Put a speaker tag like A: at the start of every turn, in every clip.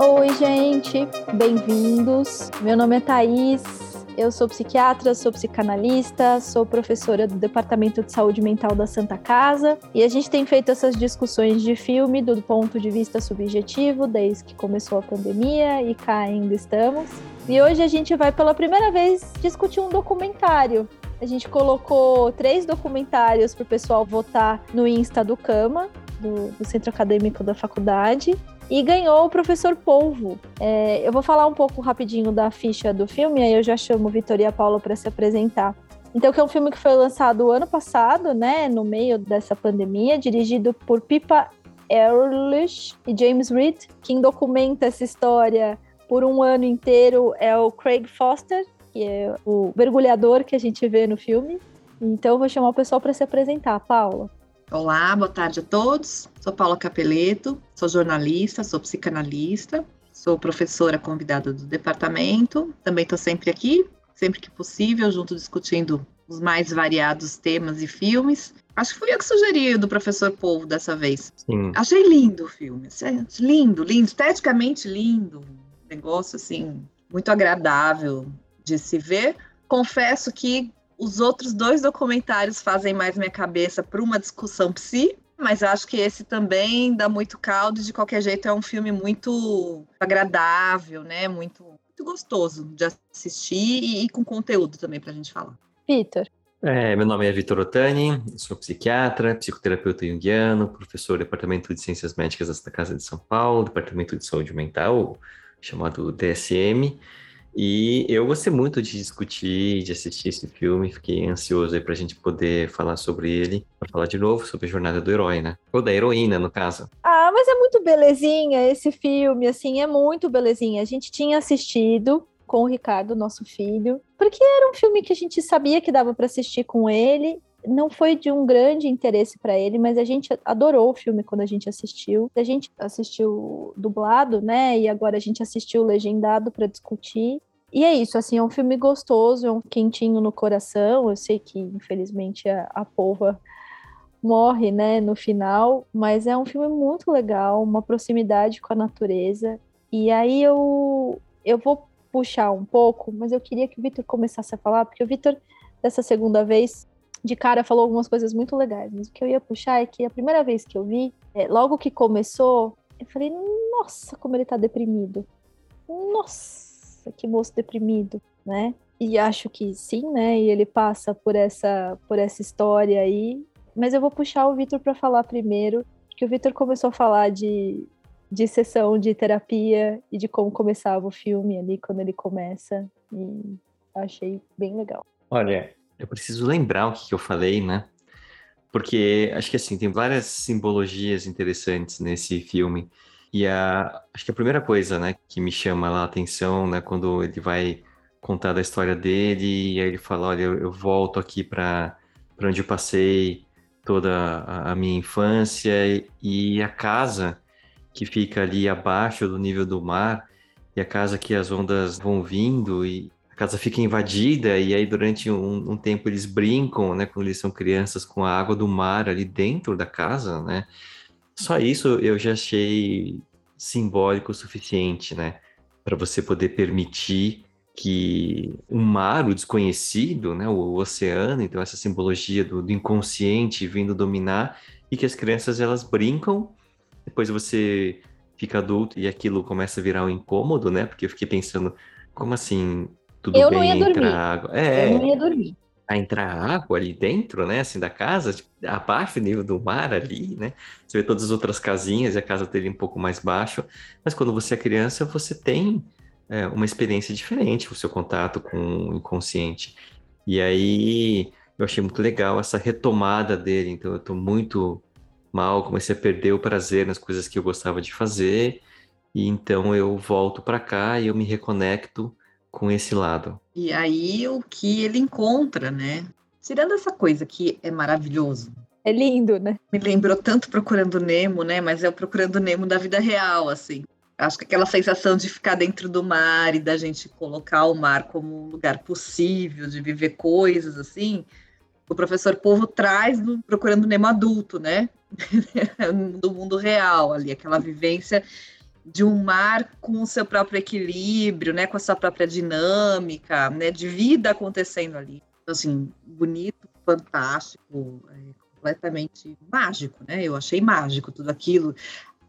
A: Oi, gente, bem-vindos. Meu nome é Thaís, eu sou psiquiatra, sou psicanalista, sou professora do Departamento de Saúde Mental da Santa Casa e a gente tem feito essas discussões de filme do ponto de vista subjetivo desde que começou a pandemia e cá ainda estamos. E hoje a gente vai pela primeira vez discutir um documentário. A gente colocou três documentários para o pessoal votar no Insta do Cama, do, do Centro Acadêmico da Faculdade e ganhou o Professor Polvo. É, eu vou falar um pouco rapidinho da ficha do filme, aí eu já chamo Vitor e a Paula para se apresentar. Então, que é um filme que foi lançado ano passado, né, no meio dessa pandemia, dirigido por Pippa Ehrlich e James Reed. Quem documenta essa história por um ano inteiro é o Craig Foster, que é o mergulhador que a gente vê no filme. Então, vou chamar o pessoal para se apresentar. Paula.
B: Olá, boa tarde a todos. Sou Paula Capeleto, sou jornalista, sou psicanalista, sou professora convidada do departamento. Também estou sempre aqui, sempre que possível, junto discutindo os mais variados temas e filmes. Acho que fui eu que sugeri do professor Polvo dessa vez. Sim. Achei lindo o filme, lindo, lindo, esteticamente lindo. negócio assim muito agradável de se ver. Confesso que os outros dois documentários fazem mais minha cabeça para uma discussão psi, mas acho que esse também dá muito caldo. De qualquer jeito, é um filme muito agradável, né? Muito, muito gostoso de assistir e, e com conteúdo também para a gente falar.
A: Vitor.
C: É, meu nome é Vitor Otani, sou psiquiatra, psicoterapeuta junguiano, professor do Departamento de Ciências Médicas da Casa de São Paulo, Departamento de Saúde Mental, chamado DSM. E eu gostei muito de discutir, de assistir esse filme, fiquei ansioso aí pra gente poder falar sobre ele, para falar de novo sobre a jornada do herói, né? Ou da heroína, no caso.
A: Ah, mas é muito belezinha esse filme, assim, é muito belezinha. A gente tinha assistido com o Ricardo, nosso filho, porque era um filme que a gente sabia que dava para assistir com ele não foi de um grande interesse para ele, mas a gente adorou o filme quando a gente assistiu. A gente assistiu dublado, né? E agora a gente assistiu legendado para discutir. E é isso, assim, é um filme gostoso, é um quentinho no coração. Eu sei que, infelizmente, a, a polva morre, né, no final, mas é um filme muito legal, uma proximidade com a natureza. E aí eu, eu vou puxar um pouco, mas eu queria que o Vitor começasse a falar, porque o Vitor, dessa segunda vez, de cara falou algumas coisas muito legais. Mas o que eu ia puxar é que a primeira vez que eu vi, é, logo que começou, eu falei, nossa, como ele tá deprimido. Nossa que moço deprimido, né? E acho que sim, né? E ele passa por essa por essa história aí. Mas eu vou puxar o Vitor para falar primeiro, que o Vitor começou a falar de, de sessão de terapia e de como começava o filme ali quando ele começa. E achei bem legal.
C: Olha, eu preciso lembrar o que eu falei, né? Porque acho que assim, tem várias simbologias interessantes nesse filme. E a, acho que a primeira coisa, né, que me chama a atenção, né, quando ele vai contar da história dele, e aí ele fala, olha, eu, eu volto aqui para onde eu passei toda a, a minha infância, e a casa que fica ali abaixo do nível do mar, e a casa que as ondas vão vindo, e a casa fica invadida, e aí durante um, um tempo eles brincam, né, quando eles são crianças, com a água do mar ali dentro da casa, né, só isso eu já achei simbólico o suficiente, né? Para você poder permitir que o mar, o desconhecido, né, o oceano, então essa simbologia do, do, inconsciente vindo dominar e que as crianças elas brincam, depois você fica adulto e aquilo começa a virar um incômodo, né? Porque eu fiquei pensando, como assim, tudo
A: eu
C: bem
A: entrar
C: água?
A: É, eu não ia dormir
C: a entrar água ali dentro, né, assim, da casa, tipo, abaixo do nível do mar ali, né, você vê todas as outras casinhas e a casa dele um pouco mais baixo, mas quando você é criança, você tem é, uma experiência diferente, o seu contato com o inconsciente, e aí eu achei muito legal essa retomada dele, então eu tô muito mal, comecei a perder o prazer nas coisas que eu gostava de fazer, e então eu volto para cá e eu me reconecto com esse lado.
B: E aí o que ele encontra, né? Tirando essa coisa que é maravilhoso.
A: É lindo, né?
B: Me lembrou tanto Procurando Nemo, né? Mas é o Procurando Nemo da vida real, assim. Acho que aquela sensação de ficar dentro do mar e da gente colocar o mar como um lugar possível de viver coisas assim, o professor Povo traz no Procurando Nemo adulto, né? do mundo real ali, aquela vivência de um mar com o seu próprio equilíbrio, né, com a sua própria dinâmica, né, de vida acontecendo ali. Então, assim, bonito, fantástico, é, completamente mágico, né? Eu achei mágico tudo aquilo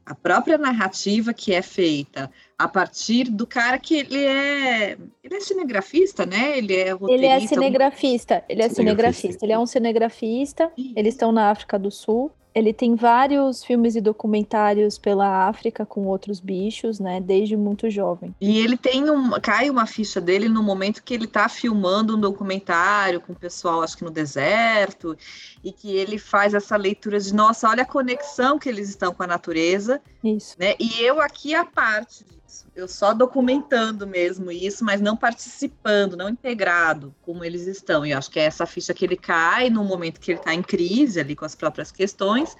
B: a própria narrativa que é feita a partir do cara que ele é ele é cinegrafista, né? Ele é.
A: Ele é cinegrafista, ele é cinegrafista, cinegrafista. ele é um cinegrafista. Eles estão na África do Sul. Ele tem vários filmes e documentários pela África com outros bichos, né? Desde muito jovem.
B: E ele tem um. cai uma ficha dele no momento que ele está filmando um documentário com o pessoal, acho que no deserto, e que ele faz essa leitura de, nossa, olha a conexão que eles estão com a natureza.
A: Isso.
B: Né? E eu aqui a parte disso. Eu só documentando mesmo isso, mas não participando, não integrado como eles estão. E eu acho que é essa ficha que ele cai no momento que ele está em crise ali com as próprias questões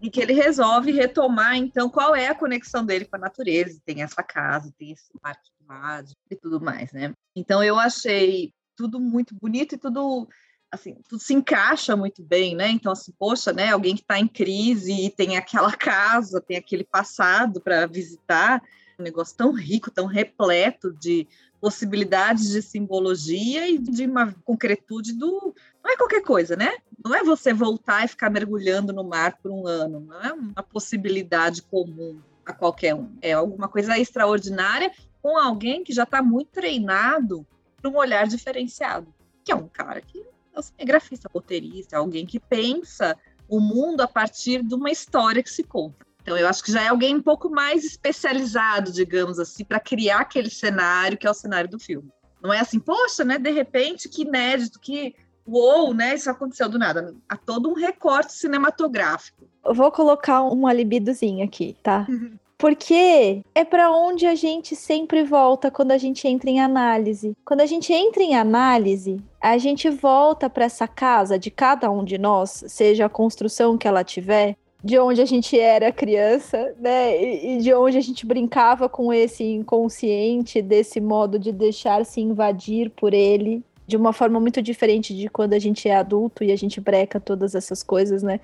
B: e que ele resolve retomar, então, qual é a conexão dele com a natureza. Tem essa casa, tem esse parque mágico e tudo mais, né? Então, eu achei tudo muito bonito e tudo assim, tudo se encaixa muito bem, né? Então, assim, poxa, né? Alguém que está em crise e tem aquela casa, tem aquele passado para visitar, um negócio tão rico, tão repleto de possibilidades de simbologia e de uma concretude do. Não é qualquer coisa, né? Não é você voltar e ficar mergulhando no mar por um ano, não é uma possibilidade comum a qualquer um. É alguma coisa extraordinária com alguém que já está muito treinado para um olhar diferenciado, que é um cara que é um cinegrafista, roteirista, alguém que pensa o mundo a partir de uma história que se conta. Então, eu acho que já é alguém um pouco mais especializado, digamos assim, para criar aquele cenário que é o cenário do filme. Não é assim, poxa, né? De repente, que inédito, que uou, né? Isso aconteceu do nada. Há todo um recorte cinematográfico.
A: Eu vou colocar uma libidozinha aqui, tá? Uhum. Porque é para onde a gente sempre volta quando a gente entra em análise. Quando a gente entra em análise, a gente volta para essa casa de cada um de nós, seja a construção que ela tiver, de onde a gente era criança, né? E, de onde a gente brincava com esse inconsciente, desse modo de deixar-se invadir por ele, de uma forma muito diferente de quando a gente é adulto e a gente breca todas essas coisas, né?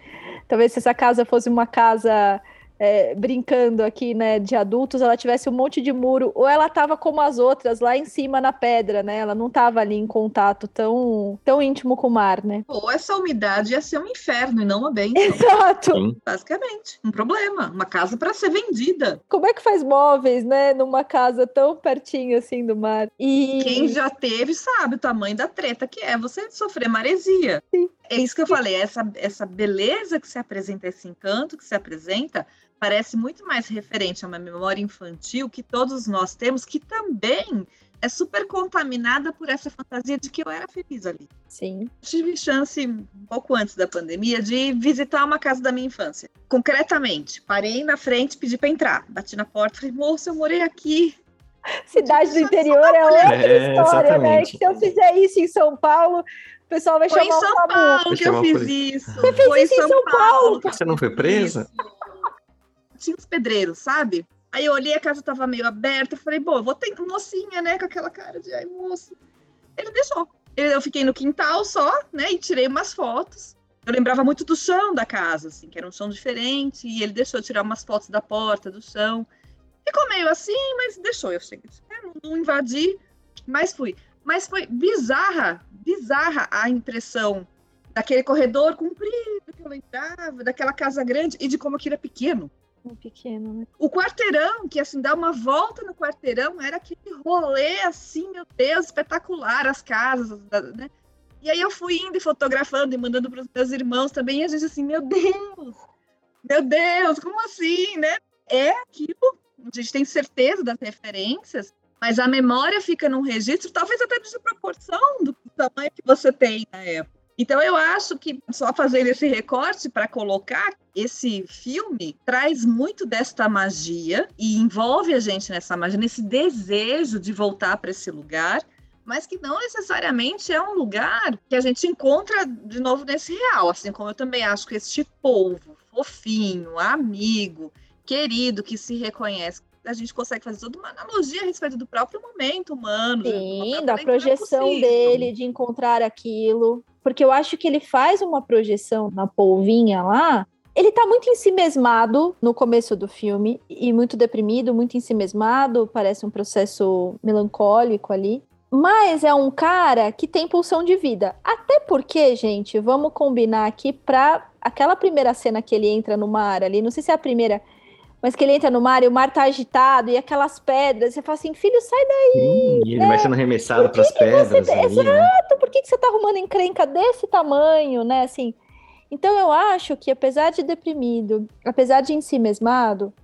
A: Talvez se essa casa fosse uma casa é, brincando aqui, né, de adultos, ela tivesse um monte de muro, ou ela tava como as outras, lá em cima na pedra, né? Ela não tava ali em contato tão, tão íntimo com o mar, né?
B: Ou essa umidade ia ser um inferno e não uma bem.
A: Exato. Sim.
B: Basicamente, um problema, uma casa para ser vendida.
A: Como é que faz móveis, né, numa casa tão pertinho assim do mar?
B: E quem já teve sabe o tamanho da treta que é você sofrer maresia. Sim. É isso que eu falei, essa, essa beleza que se apresenta, esse encanto que se apresenta, parece muito mais referente a uma memória infantil que todos nós temos, que também é super contaminada por essa fantasia de que eu era feliz ali.
A: Sim.
B: Tive chance, um pouco antes da pandemia, de visitar uma casa da minha infância. Concretamente, parei na frente, pedi para entrar. Bati na porta, falei, moço, eu morei aqui.
A: Cidade do interior é outra é, história, né? Que se eu fizer isso em São Paulo, o pessoal vai
B: foi
A: chamar
B: em São Paulo que eu fiz isso.
A: Você fez foi isso em São, Paulo.
C: Paulo. Você não foi presa?
B: Tinha uns pedreiros, sabe? Aí eu olhei, a casa tava meio aberta, falei, bom, vou ter mocinha, né, com aquela cara de, ai, moço. Ele deixou. Eu fiquei no quintal só, né, e tirei umas fotos. Eu lembrava muito do chão da casa, assim, que era um chão diferente, e ele deixou eu tirar umas fotos da porta, do chão. Ficou meio assim, mas deixou. Eu cheguei, né, não invadi, mas fui. Mas foi bizarra, bizarra a impressão daquele corredor comprido que eu lembrava, daquela casa grande e de como aquilo é pequeno
A: pequeno, né?
B: O quarteirão, que assim, dar uma volta no quarteirão, era aquele rolê assim, meu Deus, espetacular, as casas, né? E aí eu fui indo e fotografando e mandando para os meus irmãos também, e a gente assim, meu Deus, meu Deus, como assim, né? É aquilo, a gente tem certeza das referências, mas a memória fica num registro, talvez até de proporção do tamanho que você tem na época. Então eu acho que só fazendo esse recorte para colocar esse filme traz muito desta magia e envolve a gente nessa magia, nesse desejo de voltar para esse lugar, mas que não necessariamente é um lugar que a gente encontra de novo nesse real, assim como eu também acho que este povo fofinho, amigo, querido que se reconhece a gente consegue fazer toda uma analogia a respeito do próprio momento humano.
A: Sim, da projeção dele de encontrar aquilo. Porque eu acho que ele faz uma projeção na polvinha lá ele tá muito ensimesmado no começo do filme e muito deprimido, muito ensimesmado, parece um processo melancólico ali. Mas é um cara que tem pulsão de vida. Até porque, gente, vamos combinar aqui pra aquela primeira cena que ele entra no mar ali, não sei se é a primeira, mas que ele entra no mar e o mar tá agitado e aquelas pedras, você fala assim, filho, sai daí.
C: Sim, e ele né? vai sendo arremessado para as pedras.
A: Você... Ali, Exato, né? por que, que você tá arrumando encrenca desse tamanho, né? Assim. Então eu acho que, apesar de deprimido, apesar de em si mesmado,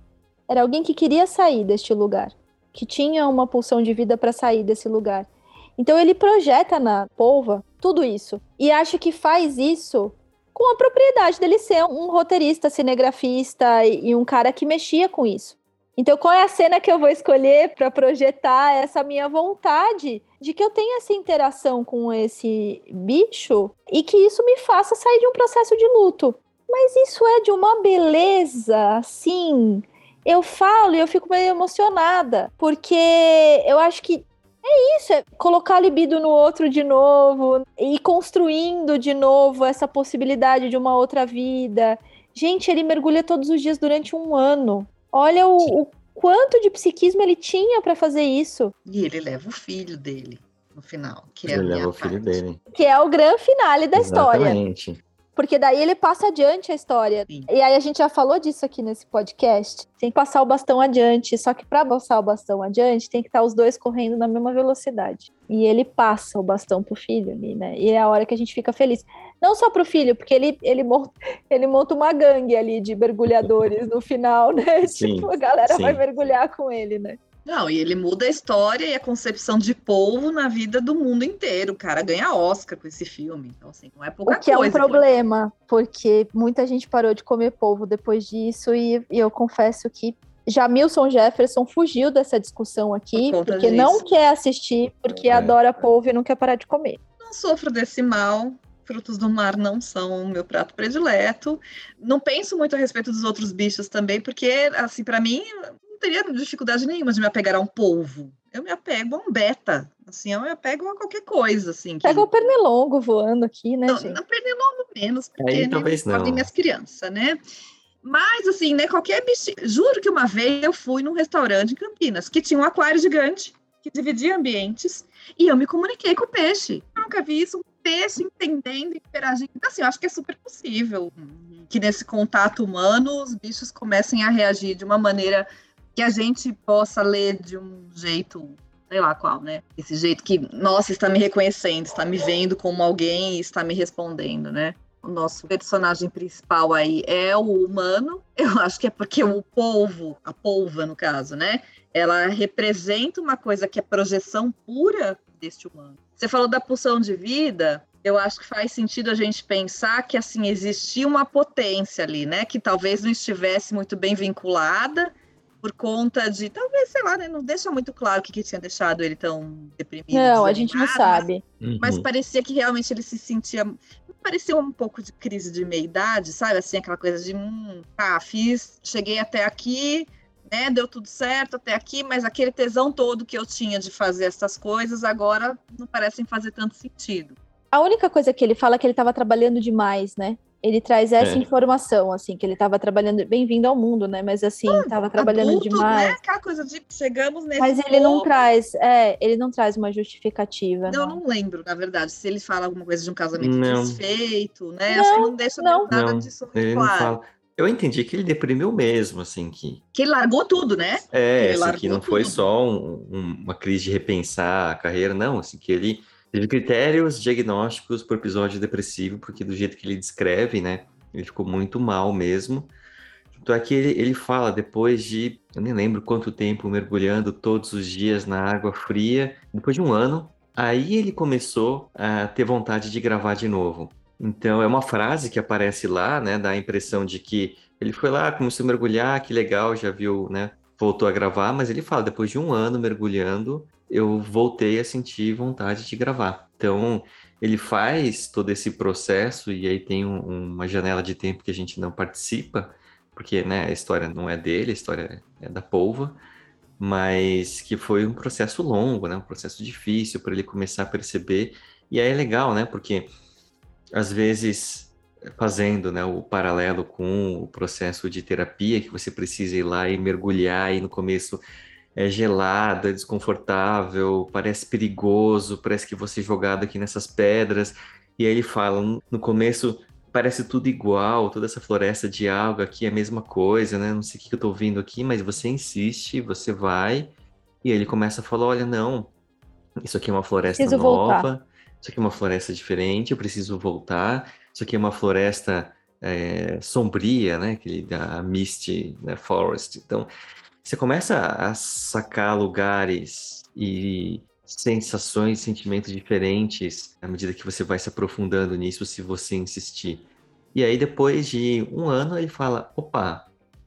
A: era alguém que queria sair deste lugar, que tinha uma pulsão de vida para sair desse lugar. Então ele projeta na polva tudo isso. E acho que faz isso com a propriedade dele ser um roteirista, cinegrafista e um cara que mexia com isso. Então, qual é a cena que eu vou escolher para projetar essa minha vontade de que eu tenha essa interação com esse bicho e que isso me faça sair de um processo de luto? Mas isso é de uma beleza, assim. Eu falo e eu fico meio emocionada, porque eu acho que é isso, é colocar libido no outro de novo e construindo de novo essa possibilidade de uma outra vida. Gente, ele mergulha todos os dias durante um ano. Olha o, o quanto de psiquismo ele tinha para fazer isso.
B: E ele leva o filho dele no final, que
C: ele é leva o filho dele.
A: Que é o grande finale da Exatamente. história. Porque daí ele passa adiante a história. Sim. E aí a gente já falou disso aqui nesse podcast. Tem que passar o bastão adiante. Só que para passar o bastão adiante, tem que estar os dois correndo na mesma velocidade. E ele passa o bastão pro filho ali, né? E é a hora que a gente fica feliz. Não só pro filho, porque ele, ele, monta, ele monta uma gangue ali de mergulhadores no final, né? Sim, tipo, a galera sim. vai mergulhar com ele, né?
B: Não, e ele muda a história e a concepção de polvo na vida do mundo inteiro. O cara ganha Oscar com esse filme. Então, assim, não é pouca coisa.
A: O que coisa, é um problema, porque muita gente parou de comer polvo depois disso, e, e eu confesso que Jamilson Jefferson fugiu dessa discussão aqui, Por porque disso. não quer assistir, porque é. adora polvo e não quer parar de comer.
B: Não sofro desse mal, frutos do mar não são o meu prato predileto. Não penso muito a respeito dos outros bichos também, porque, assim, para mim, teria dificuldade nenhuma de me apegar a um polvo. Eu me apego a um beta. Assim, eu me apego a qualquer coisa, assim.
A: Que... Pega o pernilongo voando aqui, né,
B: não,
A: gente?
B: Não, pernilongo menos, porque
C: Aí, talvez não.
B: minhas crianças, né? Mas, assim, né, qualquer bicho... Juro que uma vez eu fui num restaurante em Campinas, que tinha um aquário gigante, que dividia ambientes, e eu me comuniquei com o peixe. Eu nunca vi isso, um peixe entendendo, interagindo. Então, assim, eu acho que é super possível que nesse contato humano os bichos comecem a reagir de uma maneira que a gente possa ler de um jeito, sei lá qual, né? Esse jeito que, nossa, está me reconhecendo, está me vendo como alguém e está me respondendo, né? O nosso personagem principal aí é o humano. Eu acho que é porque o polvo, a polva no caso, né? Ela representa uma coisa que é projeção pura deste humano. Você falou da pulsão de vida, eu acho que faz sentido a gente pensar que assim existia uma potência ali, né, que talvez não estivesse muito bem vinculada por conta de, talvez, sei lá, né, não deixa muito claro o que, que tinha deixado ele tão deprimido.
A: Não, a gente não sabe.
B: Mas, uhum. mas, parecia que realmente ele se sentia. Parecia um pouco de crise de meia-idade, sabe? Assim, aquela coisa de, hum, tá, fiz, cheguei até aqui, né, deu tudo certo até aqui, mas aquele tesão todo que eu tinha de fazer essas coisas agora não parecem fazer tanto sentido.
A: A única coisa que ele fala é que ele estava trabalhando demais, né? Ele traz essa é. informação, assim, que ele estava trabalhando, bem-vindo ao mundo, né? Mas assim, estava trabalhando adulto, demais. Né?
B: Aquela coisa de chegamos nesse
A: Mas ele não traz, é, ele não traz uma justificativa.
B: Não, não, não lembro, na verdade, se ele fala alguma coisa de um casamento não. desfeito, né? Não, Acho que não deixa não. nada disso muito claro.
C: Eu entendi que ele deprimiu mesmo, assim, que...
B: Que ele largou tudo, né?
C: É, assim, que não tudo. foi só um, um, uma crise de repensar a carreira, não, assim, que ele Teve critérios diagnósticos por episódio depressivo, porque do jeito que ele descreve, né? Ele ficou muito mal mesmo. Tanto é que ele, ele fala, depois de, eu nem lembro quanto tempo, mergulhando todos os dias na água fria, depois de um ano, aí ele começou a ter vontade de gravar de novo. Então, é uma frase que aparece lá, né? Dá a impressão de que ele foi lá, começou a mergulhar, que legal, já viu, né? Voltou a gravar, mas ele fala, depois de um ano mergulhando, eu voltei a sentir vontade de gravar. Então, ele faz todo esse processo e aí tem um, uma janela de tempo que a gente não participa, porque né, a história não é dele, a história é da polva, mas que foi um processo longo, né, um processo difícil para ele começar a perceber. E aí é legal, né, porque às vezes fazendo né, o paralelo com o processo de terapia, que você precisa ir lá e mergulhar, e no começo é gelado, é desconfortável, parece perigoso, parece que você é jogado aqui nessas pedras. E aí ele fala, no começo parece tudo igual, toda essa floresta de alga aqui é a mesma coisa, né? Não sei o que eu tô ouvindo aqui, mas você insiste, você vai. E aí ele começa a falar, olha, não, isso aqui é uma floresta preciso nova, voltar. isso aqui é uma floresta diferente, eu preciso voltar. Isso aqui é uma floresta é, sombria, né? Aquele da Misty né, Forest. Então, você começa a sacar lugares e sensações, sentimentos diferentes à medida que você vai se aprofundando nisso, se você insistir. E aí, depois de um ano, ele fala: opa,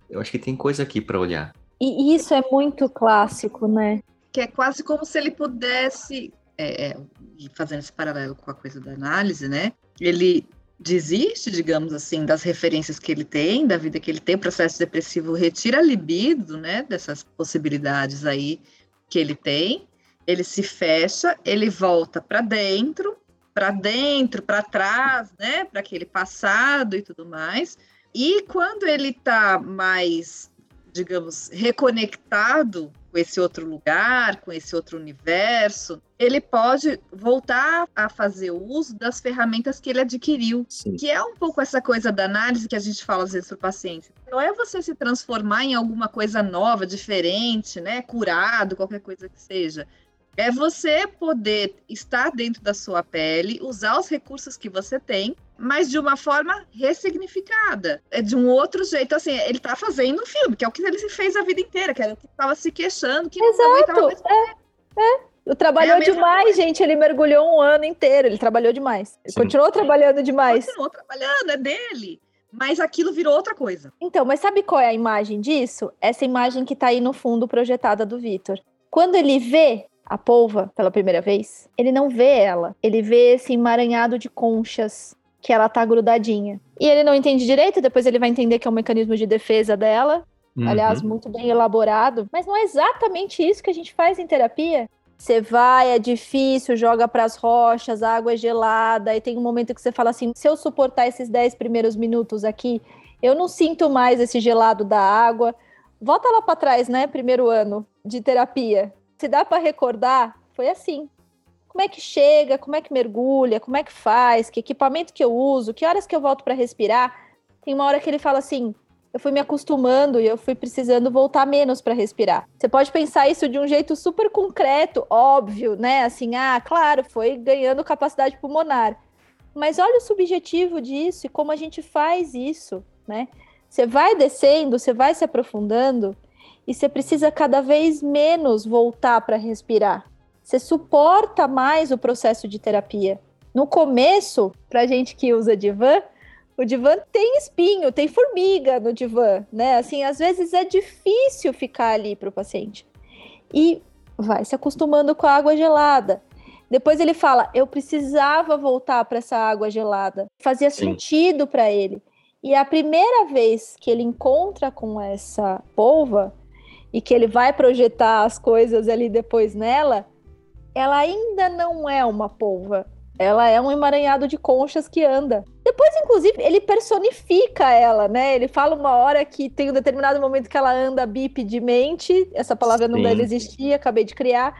C: eu acho que tem coisa aqui para olhar.
A: E isso é muito clássico, né?
B: Que é quase como se ele pudesse, é, é, fazendo esse paralelo com a coisa da análise, né? Ele desiste, digamos assim, das referências que ele tem, da vida que ele tem, o processo depressivo retira a libido, né, dessas possibilidades aí que ele tem, ele se fecha, ele volta para dentro, para dentro, para trás, né, para aquele passado e tudo mais. E quando ele está mais, digamos, reconectado com esse outro lugar, com esse outro universo, ele pode voltar a fazer uso das ferramentas que ele adquiriu, Sim. que é um pouco essa coisa da análise que a gente fala às vezes para o paciente. Não é você se transformar em alguma coisa nova, diferente, né, curado, qualquer coisa que seja. É você poder estar dentro da sua pele, usar os recursos que você tem mas de uma forma ressignificada. É de um outro jeito, assim, ele tá fazendo um filme, que é o que ele fez a vida inteira, que era o que estava se queixando, que
A: Exato. não É, é. Trabalhou é demais, coisa. gente. Ele mergulhou um ano inteiro. Ele trabalhou demais. Ele continuou trabalhando demais.
B: Continuou trabalhando, é dele. Mas aquilo virou outra coisa.
A: Então, mas sabe qual é a imagem disso? Essa imagem que tá aí no fundo projetada do Vitor. Quando ele vê a polva pela primeira vez, ele não vê ela. Ele vê esse emaranhado de conchas que ela tá grudadinha. E ele não entende direito, depois ele vai entender que é um mecanismo de defesa dela. Uhum. Aliás, muito bem elaborado. Mas não é exatamente isso que a gente faz em terapia. Você vai, é difícil, joga para as rochas, a água é gelada, e tem um momento que você fala assim: se eu suportar esses 10 primeiros minutos aqui, eu não sinto mais esse gelado da água. Volta lá para trás, né? Primeiro ano de terapia. Se dá para recordar, foi assim como é que chega, como é que mergulha, como é que faz, que equipamento que eu uso, que horas que eu volto para respirar. Tem uma hora que ele fala assim: eu fui me acostumando e eu fui precisando voltar menos para respirar. Você pode pensar isso de um jeito super concreto, óbvio, né? Assim, ah, claro, foi ganhando capacidade pulmonar. Mas olha o subjetivo disso e como a gente faz isso, né? Você vai descendo, você vai se aprofundando e você precisa cada vez menos voltar para respirar você suporta mais o processo de terapia. No começo, para gente que usa divã, o divã tem espinho, tem formiga no divã, né? Assim, às vezes é difícil ficar ali para o paciente. E vai se acostumando com a água gelada. Depois ele fala: eu precisava voltar para essa água gelada. Fazia Sim. sentido para ele. E a primeira vez que ele encontra com essa polva e que ele vai projetar as coisas ali depois nela, ela ainda não é uma polva. Ela é um emaranhado de conchas que anda. Depois, inclusive, ele personifica ela, né? Ele fala uma hora que tem um determinado momento que ela anda bipedmente. Essa palavra Sim. não deve existir, acabei de criar.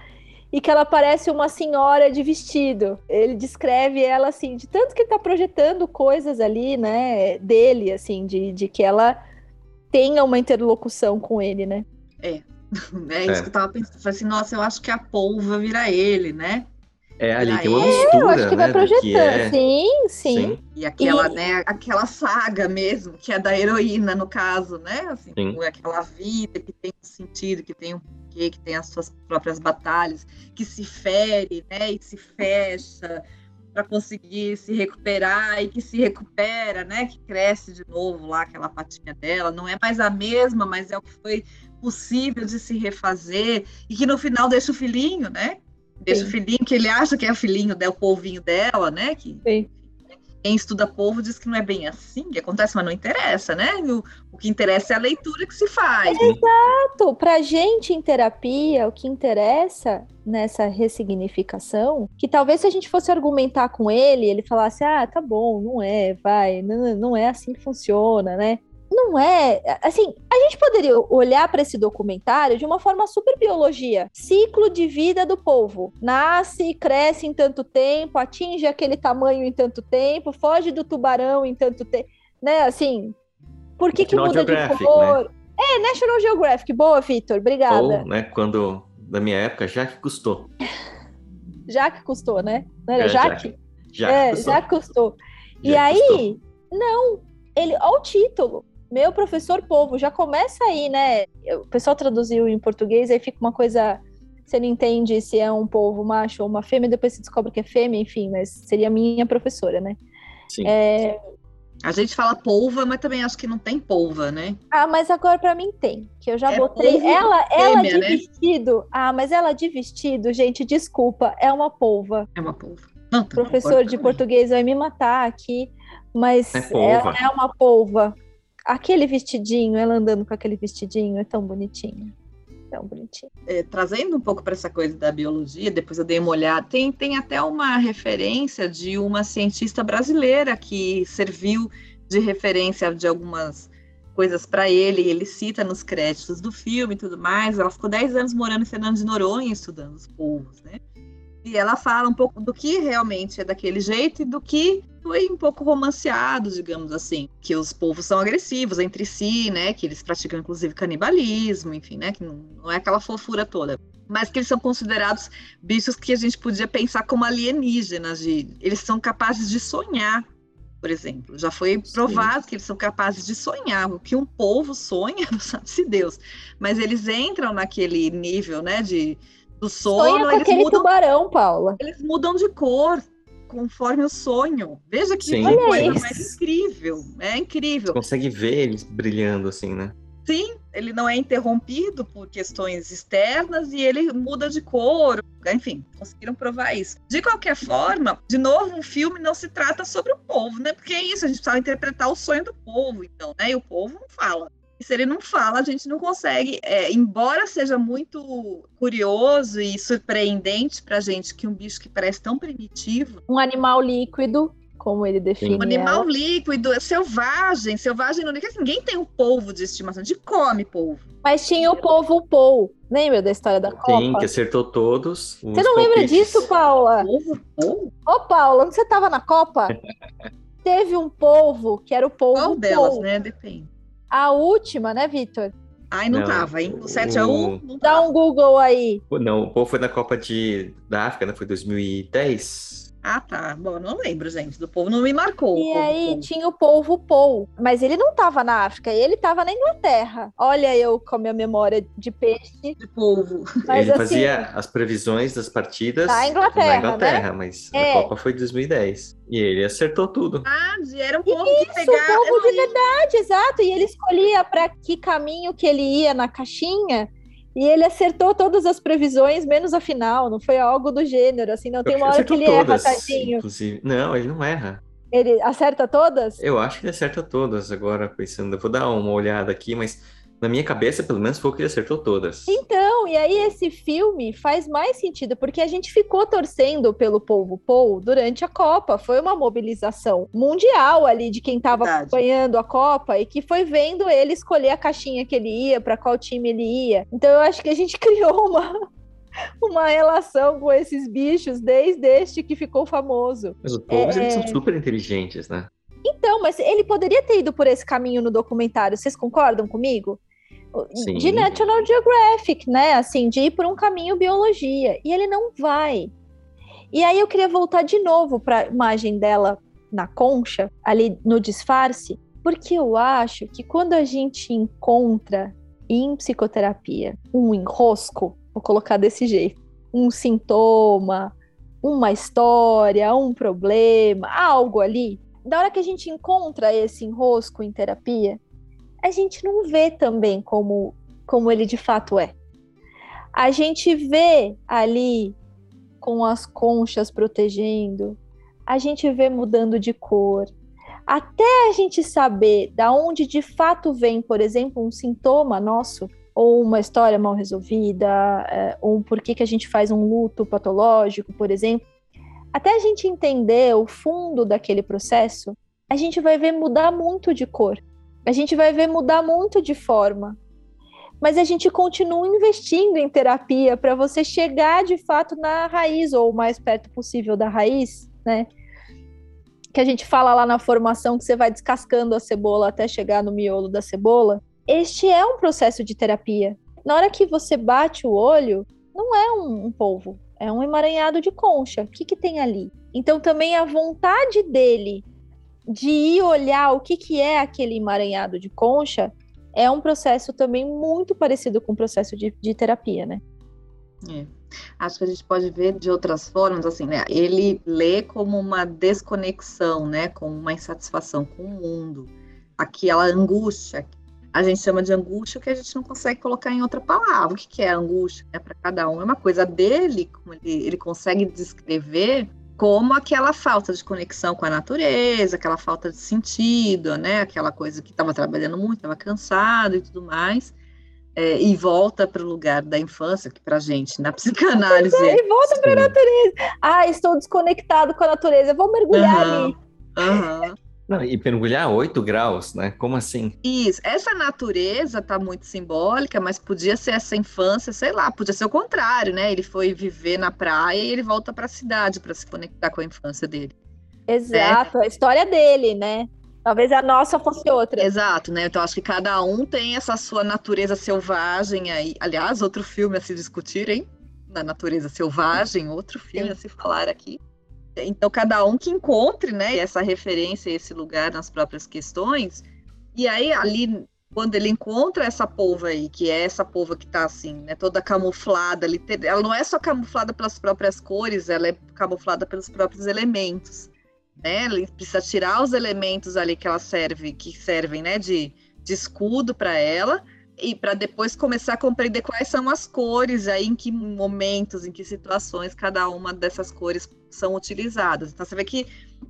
A: E que ela parece uma senhora de vestido. Ele descreve ela assim, de tanto que ele tá projetando coisas ali, né? Dele, assim, de, de que ela tenha uma interlocução com ele, né?
B: É, É isso é. que eu tava pensando. Falei assim, nossa, eu acho que a polva vira ele, né?
C: É, ali tem uma mistura, é, eu acho que vai né, projetando.
A: É... Sim, sim, sim.
B: E aquela, e... né, aquela saga mesmo, que é da heroína, no caso, né? Assim, sim. aquela vida que tem um sentido, que tem um porquê, que tem as suas próprias batalhas, que se fere, né? E se fecha para conseguir se recuperar e que se recupera, né? Que cresce de novo lá aquela patinha dela. Não é mais a mesma, mas é o que foi possível de se refazer e que no final deixa o filhinho, né? Deixa Sim. o filhinho que ele acha que é o filhinho dela, o polvinho dela, né? Que,
A: Sim.
B: quem estuda povo diz que não é bem assim que acontece, mas não interessa, né? O, o que interessa é a leitura que se faz.
A: Exato. Para gente em terapia, o que interessa nessa ressignificação, que talvez se a gente fosse argumentar com ele, ele falasse: ah, tá bom, não é, vai, não, não é assim que funciona, né? Não é. Assim, a gente poderia olhar para esse documentário de uma forma super biologia. Ciclo de vida do povo. Nasce, cresce em tanto tempo, atinge aquele tamanho em tanto tempo, foge do tubarão em tanto tempo. Né, assim. Por que, que muda de cor? Né? É, National Geographic. Boa, Vitor. Obrigada. Ou,
C: né, quando, da minha época, já que custou.
A: já que custou, né? Não era é,
C: Jaque?
A: É, custou. já custou. Já e aí, custou. não, ele, olha o título. Meu professor povo, já começa aí, né? O pessoal traduziu em português, aí fica uma coisa. Você não entende se é um povo macho ou uma fêmea, depois se descobre que é fêmea, enfim, mas seria minha professora, né?
B: Sim. É... A gente fala polva, mas também acho que não tem polva, né?
A: Ah, mas agora para mim tem, que eu já é botei. Ela, fêmea, ela de né? vestido. Ah, mas ela de vestido, gente, desculpa, é uma polva.
B: É uma polva.
A: Não, tá Professor de também. português vai me matar aqui, mas é ela é uma polva. Aquele vestidinho, ela andando com aquele vestidinho, é tão bonitinho. Tão bonitinho.
B: É, trazendo um pouco para essa coisa da biologia, depois eu dei uma olhada, tem, tem até uma referência de uma cientista brasileira que serviu de referência de algumas coisas para ele, ele cita nos créditos do filme e tudo mais. Ela ficou 10 anos morando em Fernando de Noronha estudando os povos, né? E ela fala um pouco do que realmente é daquele jeito e do que foi um pouco romanceado, digamos assim, que os povos são agressivos entre si, né, que eles praticam inclusive canibalismo, enfim, né, que não, é aquela fofura toda mas que eles são considerados bichos que a gente podia pensar como alienígenas, de, eles são capazes de sonhar, por exemplo. Já foi provado Sim. que eles são capazes de sonhar. O que um povo sonha, sabe-se Deus. Mas eles entram naquele nível, né, de, do sono. Sonha
A: com aquele mudam, tubarão, Paula.
B: Eles mudam de cor conforme o sonho. Veja que Sim. coisa mais incrível. É incrível.
C: Você consegue ver eles brilhando assim, né?
B: Sim, ele não é interrompido por questões externas e ele muda de cor. Enfim, conseguiram provar isso. De qualquer forma, de novo, o filme não se trata sobre o povo, né? Porque é isso, a gente precisava interpretar o sonho do povo, então, né? E o povo não fala. E se ele não fala, a gente não consegue. É, embora seja muito curioso e surpreendente para a gente que um bicho que parece tão primitivo.
A: Um animal líquido, como ele define.
B: Um animal ela. líquido, é selvagem. Selvagem não ninguém tem um polvo de estimação, de come polvo.
A: Mas tinha o polvo Paul. Lembra da história da Copa?
C: Sim, que acertou todos.
A: Você não palpites. lembra disso, Paula? Polvo Paul? Ô, Paula, onde você estava na Copa? Teve um polvo que era o polvo Qual
B: delas, né? Depende.
A: A última, né, Vitor?
B: Ai, não, não tava, hein? O 7x1
A: Dá um Google aí.
C: Não, o povo foi na Copa de, da África, né? Foi 2010.
B: Ah, tá. Bom, não lembro, gente. Do povo não me marcou.
A: E aí povo. tinha o polvo Paul, mas ele não estava na África, ele estava na Inglaterra. Olha eu com a minha memória de peixe.
B: De polvo.
C: Mas, ele assim, fazia as previsões das partidas
A: na Inglaterra,
C: na Inglaterra
A: né?
C: mas é. a Copa foi 2010. E ele acertou tudo.
B: Ah, era um povo Isso, que pegava...
A: um povo de verdade, exato. E ele escolhia para que caminho que ele ia na caixinha. E ele acertou todas as previsões, menos a final. Não foi algo do gênero, assim. Não tem uma hora que ele todas, erra, tadinho.
C: Inclusive. Não, ele não erra.
A: Ele acerta todas?
C: Eu acho que ele acerta todas. Agora, pensando, eu vou dar uma olhada aqui, mas na minha cabeça, pelo menos, foi o que ele acertou todas.
A: Então, e aí esse filme faz mais sentido, porque a gente ficou torcendo pelo povo Paul durante a Copa. Foi uma mobilização mundial ali de quem estava acompanhando a Copa e que foi vendo ele escolher a caixinha que ele ia, para qual time ele ia. Então, eu acho que a gente criou uma, uma relação com esses bichos desde este que ficou famoso.
C: Mas os povos, é... eles são é. super inteligentes, né?
A: Então, mas ele poderia ter ido por esse caminho no documentário, vocês concordam comigo? Sim. De National Geographic, né? Assim, de ir por um caminho biologia. E ele não vai. E aí eu queria voltar de novo para a imagem dela na concha, ali no disfarce, porque eu acho que quando a gente encontra em psicoterapia um enrosco, vou colocar desse jeito, um sintoma, uma história, um problema, algo ali, da hora que a gente encontra esse enrosco em terapia, a gente não vê também como, como ele de fato é. A gente vê ali com as conchas protegendo, a gente vê mudando de cor, até a gente saber da onde de fato vem, por exemplo, um sintoma nosso, ou uma história mal resolvida, é, ou por que, que a gente faz um luto patológico, por exemplo, até a gente entender o fundo daquele processo, a gente vai ver mudar muito de cor, a gente vai ver mudar muito de forma. Mas a gente continua investindo em terapia para você chegar de fato na raiz, ou o mais perto possível da raiz, né? que a gente fala lá na formação que você vai descascando a cebola até chegar no miolo da cebola, este é um processo de terapia. Na hora que você bate o olho, não é um, um polvo, é um emaranhado de concha. O que, que tem ali? Então também a vontade dele de ir olhar o que, que é aquele emaranhado de concha é um processo também muito parecido com o processo de, de terapia, né?
B: É. Acho que a gente pode ver de outras formas, assim, né? Ele lê como uma desconexão, né? Como uma insatisfação com o mundo. Aquela angústia. A gente chama de angústia que a gente não consegue colocar em outra palavra. O que, que é angústia? É para cada um é uma coisa dele, como ele, ele consegue descrever como aquela falta de conexão com a natureza, aquela falta de sentido, né? Aquela coisa que estava trabalhando muito, estava cansado e tudo mais é, e volta para o lugar da infância, que para a gente, na psicanálise. É,
A: e volta para a natureza. Ah, estou desconectado com a natureza, vou mergulhar uhum, ali.
C: Uhum. Não, e mergulhar 8 graus, né? Como assim?
B: Isso, essa natureza tá muito simbólica, mas podia ser essa infância, sei lá, podia ser o contrário, né? Ele foi viver na praia e ele volta para a cidade para se conectar com a infância dele.
A: Exato, é. a história dele, né? Talvez a nossa fosse outra.
B: Exato, né? Então acho que cada um tem essa sua natureza selvagem aí. Aliás, outro filme a se discutir, hein? Na natureza selvagem, outro filme Sim. a se falar aqui. Então cada um que encontre, né, essa referência, esse lugar nas próprias questões. E aí ali quando ele encontra essa polva aí, que é essa polva que tá assim, né, toda camuflada, ela não é só camuflada pelas próprias cores, ela é camuflada pelos próprios elementos né? Ele precisa tirar os elementos ali que ela serve, que servem, né, de, de escudo para ela, e para depois começar a compreender quais são as cores, aí em que momentos, em que situações cada uma dessas cores são utilizadas. Então você vê que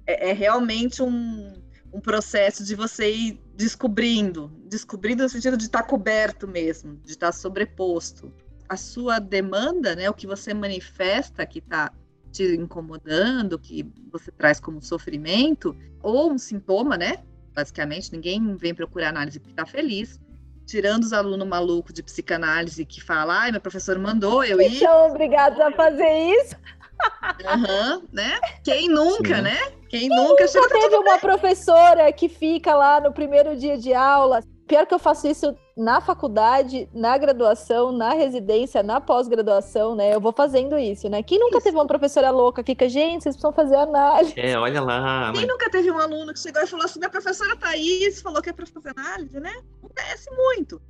B: é, é realmente um, um processo de você ir descobrindo, descobrindo no sentido de estar tá coberto mesmo, de estar tá sobreposto. A sua demanda, né, o que você manifesta que está te incomodando, que você traz como sofrimento, ou um sintoma, né? Basicamente, ninguém vem procurar análise porque está feliz. Tirando os alunos malucos de psicanálise que falam, ai, meu professor mandou eu ir.
A: São obrigados a fazer isso.
B: Uhum, né? Quem nunca, Sim. né?
A: Quem, Quem nunca, nunca teve uma bem. professora que fica lá no primeiro dia de aula Pior que eu faço isso na faculdade, na graduação, na residência, na pós-graduação, né? Eu vou fazendo isso, né? Quem nunca isso. teve uma professora louca que fica, gente, vocês precisam fazer análise.
C: É, olha lá.
B: Quem mas... nunca teve um aluno que chegou e falou assim: minha professora Thaís falou que é para fazer análise, né? Acontece muito.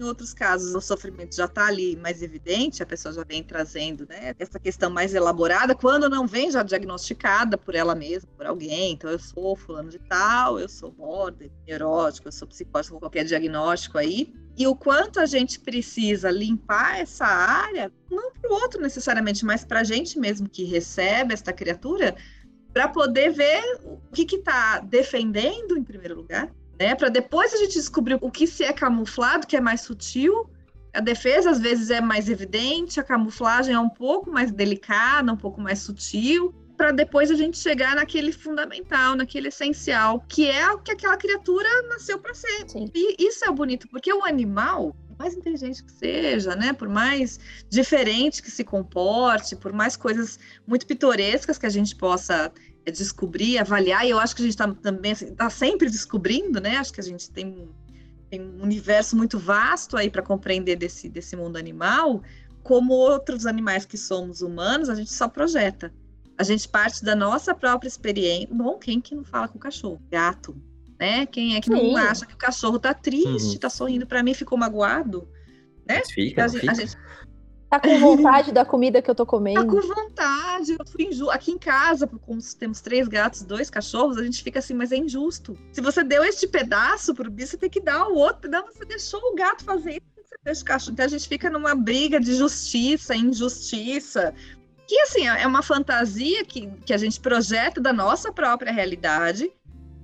B: Em outros casos, o sofrimento já está ali mais evidente, a pessoa já vem trazendo né, essa questão mais elaborada, quando não vem já diagnosticada por ela mesma, por alguém. Então, eu sou fulano de tal, eu sou border, neurótico, eu sou psicótico, qualquer diagnóstico aí. E o quanto a gente precisa limpar essa área, não para o outro necessariamente, mas para a gente mesmo que recebe esta criatura, para poder ver o que está defendendo em primeiro lugar né? Para depois a gente descobrir o que se é camuflado, que é mais sutil. A defesa às vezes é mais evidente, a camuflagem é um pouco mais delicada, um pouco mais sutil, para depois a gente chegar naquele fundamental, naquele essencial, que é o que aquela criatura nasceu para ser. Sim. E isso é bonito, porque o animal, mais inteligente que seja, né? Por mais diferente que se comporte, por mais coisas muito pitorescas que a gente possa é descobrir, avaliar, e eu acho que a gente está também está assim, tá sempre descobrindo, né? Acho que a gente tem, tem um universo muito vasto aí para compreender desse, desse mundo animal, como outros animais que somos humanos, a gente só projeta. A gente parte da nossa própria experiência. Bom, quem que não fala com o cachorro? Gato, né? Quem é que Sim. não acha que o cachorro tá triste, uhum. tá sorrindo para mim, ficou magoado? Né?
C: Fica, a, fica. A gente,
A: Tá com vontade da comida que eu tô comendo? Tá
B: com vontade. Eu fui injusto. Aqui em casa, como temos três gatos, dois cachorros, a gente fica assim, mas é injusto. Se você deu este pedaço pro bicho, você tem que dar o outro pedaço. Você deixou o gato fazer isso, você deixa o cachorro. Então a gente fica numa briga de justiça, injustiça. que assim é uma fantasia que, que a gente projeta da nossa própria realidade,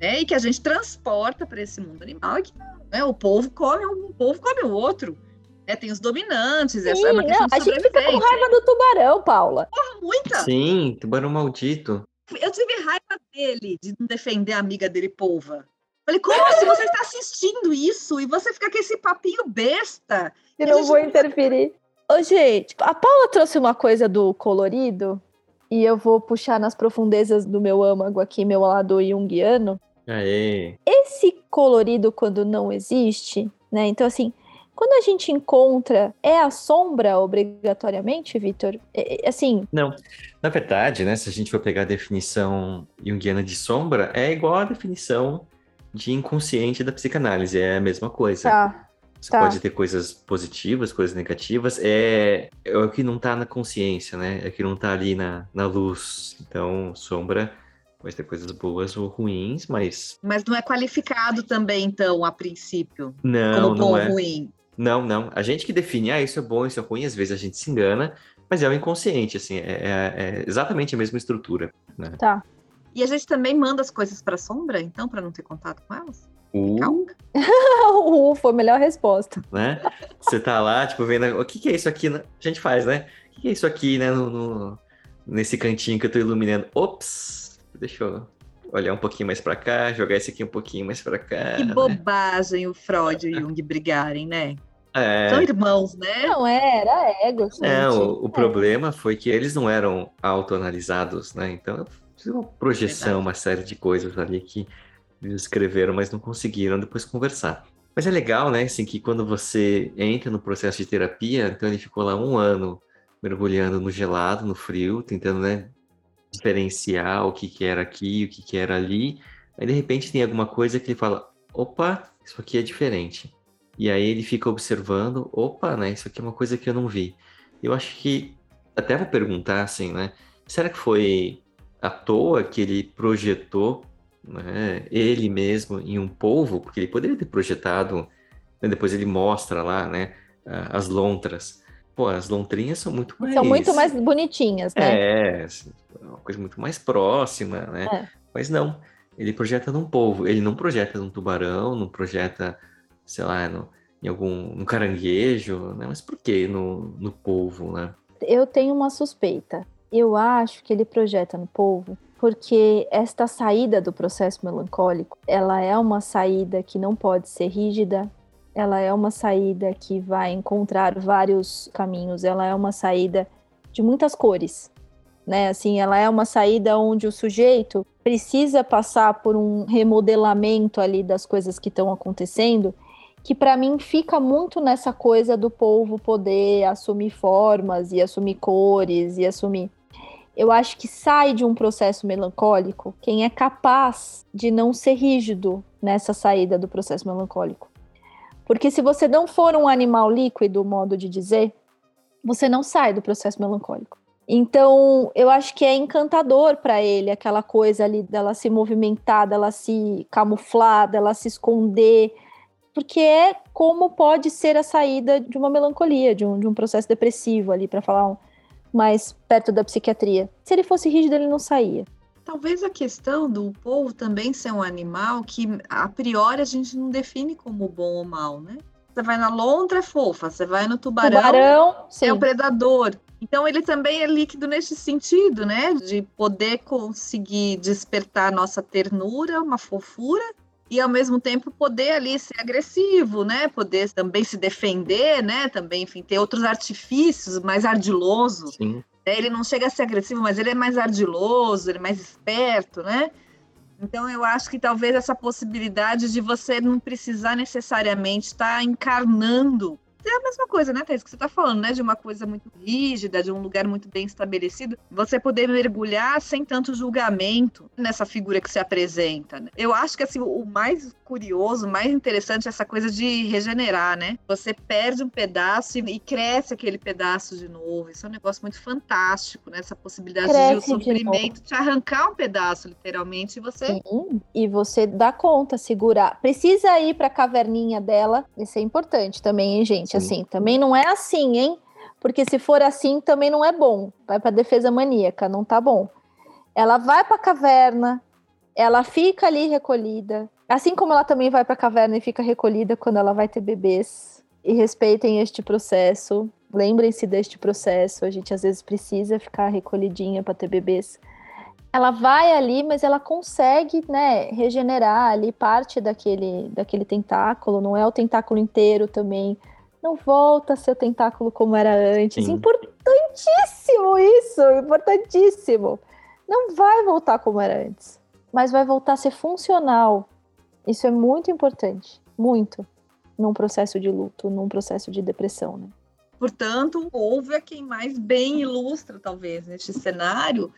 B: né? E que a gente transporta para esse mundo animal, e que né, o povo come um, o povo come o outro. É, tem os dominantes,
A: Sim,
B: essa é uma questão
A: não,
B: de
A: a gente fica com raiva do tubarão, Paula.
B: Porra, muita!
C: Sim, tubarão maldito.
B: Eu tive raiva dele, de não defender a amiga dele, polva. Falei, como assim você está assistindo isso e você fica com esse papinho besta?
A: Eu não vou interferir. Ô, gente, a Paula trouxe uma coisa do colorido e eu vou puxar nas profundezas do meu âmago aqui, meu lado junguiano.
C: Aê.
A: Esse colorido, quando não existe, né? Então, assim, quando a gente encontra, é a sombra obrigatoriamente, Vitor? É, é, assim.
C: Não. Na verdade, né, se a gente for pegar a definição junguiana de sombra, é igual à definição de inconsciente da psicanálise, é a mesma coisa.
A: Tá.
C: Você
A: Tá.
C: pode ter coisas positivas, coisas negativas, é, é o que não tá na consciência, né? É o que não tá ali na, na luz. Então, sombra pode ter coisas boas ou ruins, mas
B: Mas não é qualificado também, então, a princípio,
C: não,
B: como bom
C: não
B: ou
C: é.
B: ruim.
C: Não, não. A gente que define, ah, isso é bom, isso é ruim, às vezes a gente se engana, mas é o inconsciente, assim, é, é- é exatamente a mesma estrutura, né?
A: Tá.
B: E a gente também manda as coisas para sombra, então, para não ter contato com elas?
C: O,
B: Calma.
A: Uh, foi a melhor resposta.
C: né? Você tá lá, tipo, vendo, o que que é isso aqui? né? A gente faz, né? O que que é isso aqui, né, no, no- nesse cantinho que eu tô iluminando? Ops, deixa eu olhar um pouquinho mais pra cá, jogar esse aqui um pouquinho mais pra cá.
B: Que
C: né?
B: bobagem o Freud e o Jung brigarem, né?
C: É,
B: São irmãos, né?
A: Não, era ego, gente.
C: É, o, o
A: É.
C: problema foi que eles não eram autoanalisados, né? Então, fiz uma projeção,
B: Verdade.
C: uma série de coisas ali que eles escreveram, mas não conseguiram depois conversar. Mas é legal, né? Assim, que quando você entra no processo de terapia, então ele ficou lá um ano mergulhando no gelado, no frio, tentando, né? Diferenciar o que que era aqui, o que que era ali. Aí, de repente, tem alguma coisa que ele fala, opa, isso aqui é diferente. E aí ele fica observando, opa, né? Isso aqui é uma coisa que eu não vi. Eu acho que até vou perguntar assim, né? Será que foi à toa que ele projetou, né, ele mesmo em um polvo? Porque ele poderia ter projetado, né, depois ele mostra lá, né, as lontras. Pô, as lontrinhas são muito mais
A: São muito mais bonitinhas, né?
C: é, assim, é uma coisa muito mais próxima, né?
A: É.
C: Mas não, ele projeta num polvo, ele não projeta num tubarão, não projeta, sei lá, no, em algum no caranguejo, né? Mas por que no, no polvo, né?
A: Eu tenho uma suspeita. Eu acho que ele projeta no povo porque esta saída do processo melancólico, ela é uma saída que não pode ser rígida, ela é uma saída que vai encontrar vários caminhos, ela é uma saída de muitas cores, né? Assim, ela é uma saída onde o sujeito precisa passar por um remodelamento ali das coisas que estão acontecendo, que para mim fica muito nessa coisa do povo poder assumir formas e assumir cores e assumir. Eu acho que sai de um processo melancólico quem é capaz de não ser rígido nessa saída do processo melancólico. Porque se você não for um animal líquido, modo de dizer, você não sai do processo melancólico. Então, eu acho que é encantador para ele aquela coisa ali dela se movimentar, dela se camuflar, dela se esconder, porque é como pode ser a saída de uma melancolia, de um, de um processo depressivo ali, para falar um- mais perto da psiquiatria. Se ele fosse rígido, ele não saía.
B: Talvez a questão do povo também ser um animal que, a priori, a gente não define como bom ou mal, né? Você vai na lontra, é fofa. Você vai no tubarão,
A: Tubarão,
B: é o predador. Então ele também é líquido nesse sentido, né? De poder conseguir despertar a nossa ternura, uma fofura, e ao mesmo tempo poder ali ser agressivo, né? Poder também se defender, né? Também, enfim, ter outros artifícios, mais ardiloso.
C: Sim.
B: né? Ele não chega a ser agressivo, mas ele é mais ardiloso, ele é mais esperto, né? Então eu acho que talvez essa possibilidade de você não precisar necessariamente estar encarnando é a mesma coisa, né, Thais, que você está falando, né? De uma coisa muito rígida, de um lugar muito bem estabelecido, você poder mergulhar sem tanto julgamento nessa figura que se apresenta. Né? Eu acho que assim, o mais curioso, o mais interessante é essa coisa de regenerar, né? Você perde um pedaço e, e cresce aquele pedaço de novo. Isso é um negócio muito fantástico, né? Essa possibilidade de o
A: Cresce de
B: sofrimento te arrancar um pedaço, literalmente, e você
A: Sim, e você dá conta, segurar. Precisa ir para a caverninha dela, isso é importante também, hein, gente?
C: Sim.
A: Assim, também não é assim, hein? porque se for assim também não é bom. Vai para defesa maníaca, não tá bom. Ela vai para a caverna, ela fica ali recolhida, assim como ela também vai para a caverna e fica recolhida quando ela vai ter bebês. E respeitem este processo, lembrem-se deste processo. A gente às vezes precisa ficar recolhidinha para ter bebês ela vai ali, mas ela consegue, né, regenerar ali parte daquele, daquele tentáculo, não é o tentáculo inteiro também. Não volta a ser o tentáculo como era antes. Sim. Importantíssimo isso, importantíssimo. Não vai voltar como era antes, mas vai voltar a ser funcional. Isso é muito importante, muito, num processo de luto, num processo de depressão, né?
B: Portanto, houve a quem mais bem ilustra, talvez, neste cenário,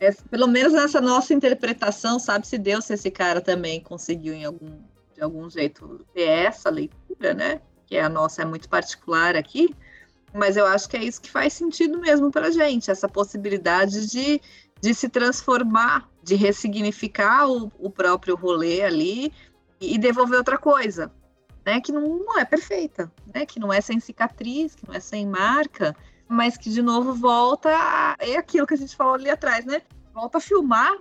B: é, pelo menos nessa nossa interpretação, sabe se Deus, se esse cara também conseguiu em algum, de algum jeito ter essa leitura, né? Que é a nossa é muito particular aqui, mas eu acho que é isso que faz sentido mesmo para gente, essa possibilidade de, de se transformar, de ressignificar o, o próprio rolê ali e, e devolver outra coisa, né? Que não, não é perfeita, né? Que não é sem cicatriz, que não é sem marca, mas que de novo volta a... é aquilo que a gente falou ali atrás, né? Volta a filmar,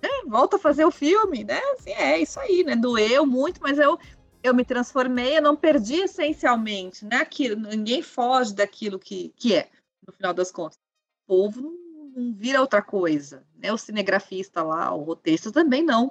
B: né? Volta a fazer o filme, né? Assim, é isso aí, né? Doeu muito, mas eu eu me transformei, eu não perdi essencialmente, né? Aquilo, ninguém foge daquilo que, que é, no final das contas. O povo não, não vira outra coisa, né? O cinegrafista lá, o roteirista também não.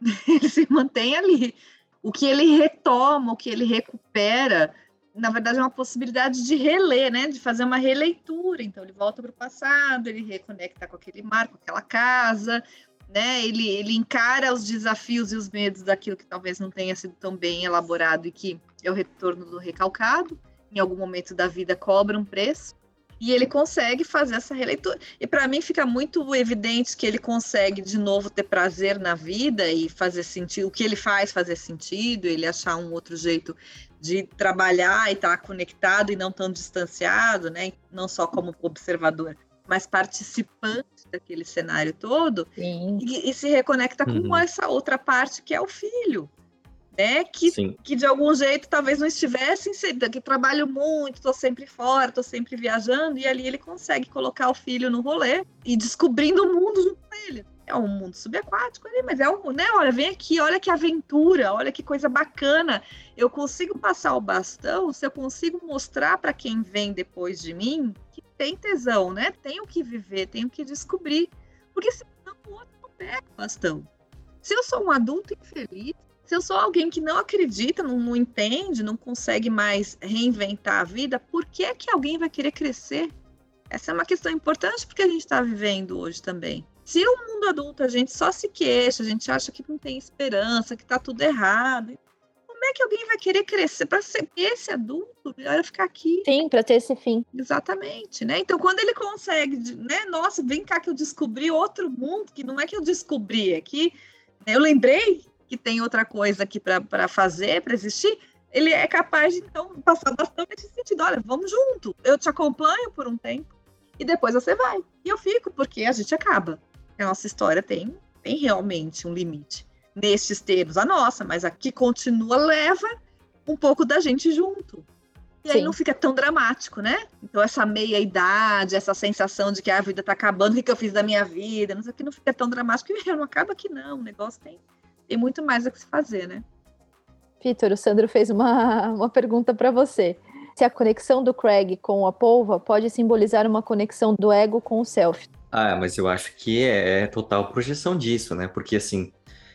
B: Ele se mantém ali. O que ele retoma, o que ele recupera, na verdade, é uma possibilidade de reler, né? De fazer uma releitura. Então, ele volta para o passado, ele reconecta com aquele mar, com aquela casa, né? Ele, ele encara os desafios e os medos daquilo que talvez não tenha sido tão bem elaborado e que é o retorno do recalcado. Em algum momento da vida cobra um preço. E ele consegue fazer essa releitura. E para mim fica muito evidente que ele consegue de novo ter prazer na vida e fazer sentido, o que ele faz fazer sentido, ele achar um outro jeito de trabalhar e estar tá conectado e não tão distanciado, né? Não só como observador, mas participante daquele cenário todo e, e, se reconecta uhum. com essa outra parte que é o filho, né? Que, que de algum jeito talvez não estivesse inserida, que trabalho muito, estou sempre fora, estou sempre viajando, e ali ele consegue colocar o filho no rolê e descobrindo o mundo junto com ele é um mundo subaquático ali, mas é um, né? Olha, vem aqui, olha que aventura, olha que coisa bacana. Eu consigo passar o bastão se eu consigo mostrar para quem vem depois de mim que tem tesão, né? Tenho que viver, tenho que descobrir. Porque senão o outro não pega o bastão. Se eu sou um adulto infeliz, se eu sou alguém que não acredita, não, não entende, não consegue mais reinventar a vida, por que é que alguém vai querer crescer? Essa é uma questão importante porque a gente está vivendo hoje também. Se o mundo adulto a gente só se queixa, a gente acha que não tem esperança, que está tudo errado, como é que alguém vai querer crescer para ser esse adulto? Melhor ficar aqui.
A: Sim, para ter esse fim.
B: Exatamente, né? Então, quando ele consegue, né? Nossa, vem cá que eu descobri outro mundo, que não é que eu descobri, é que eu lembrei que tem outra coisa aqui para fazer, para existir. Ele é capaz de, então, passar bastante nesse sentido. Olha, vamos junto. Eu te acompanho por um tempo e depois você vai. E eu fico, porque a gente acaba a nossa história tem, tem realmente um limite. Nestes termos, a nossa, mas a que continua leva um pouco da gente junto. E Sim. aí não fica tão dramático, né? Então, essa meia-idade, essa sensação de que a vida tá acabando, o que, que eu fiz da minha vida, não sei o que, não fica tão dramático. E não acaba que não, o negócio tem, tem muito mais a que se fazer, né?
A: Vitor, o Sandro fez uma, uma pergunta para você. Se a conexão do Craig com a polva pode simbolizar uma conexão do ego com o self.
C: Ah, mas eu acho que é, é total projeção disso, né? Porque assim,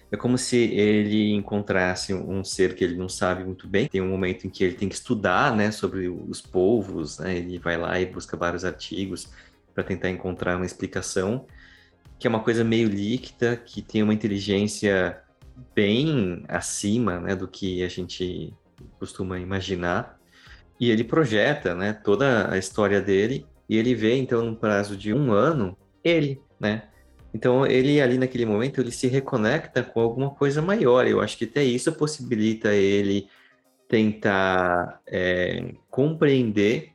C: é como se ele encontrasse um ser que ele não sabe muito bem. Tem um momento em que ele tem que estudar, né, sobre os povos, né? Ele vai lá e busca vários artigos para tentar encontrar uma explicação, que é uma coisa meio líquida, que tem uma inteligência bem acima, né, do que a gente costuma imaginar. E ele projeta, né, toda a história dele e ele vê então no prazo de um ano ele, né? Então ele ali naquele momento ele se reconecta com alguma coisa maior. Eu acho que até isso possibilita ele tentar é, compreender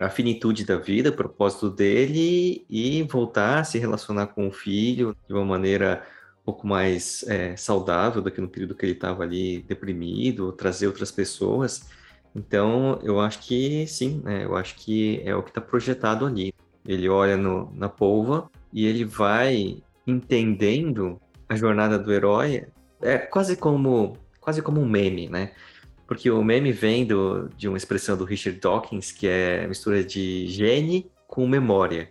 C: a finitude da vida, o propósito dele e voltar a se relacionar com o filho de uma maneira um pouco mais é, saudável do que no período que ele estava ali deprimido, trazer outras pessoas. Então, eu acho que sim, né? Eu acho que é o que está projetado ali. Ele olha no, na polva e ele vai entendendo a jornada do herói. É quase como, quase como um meme, né? Porque o meme vem do, de uma expressão do Richard Dawkins, que é mistura de gene com memória.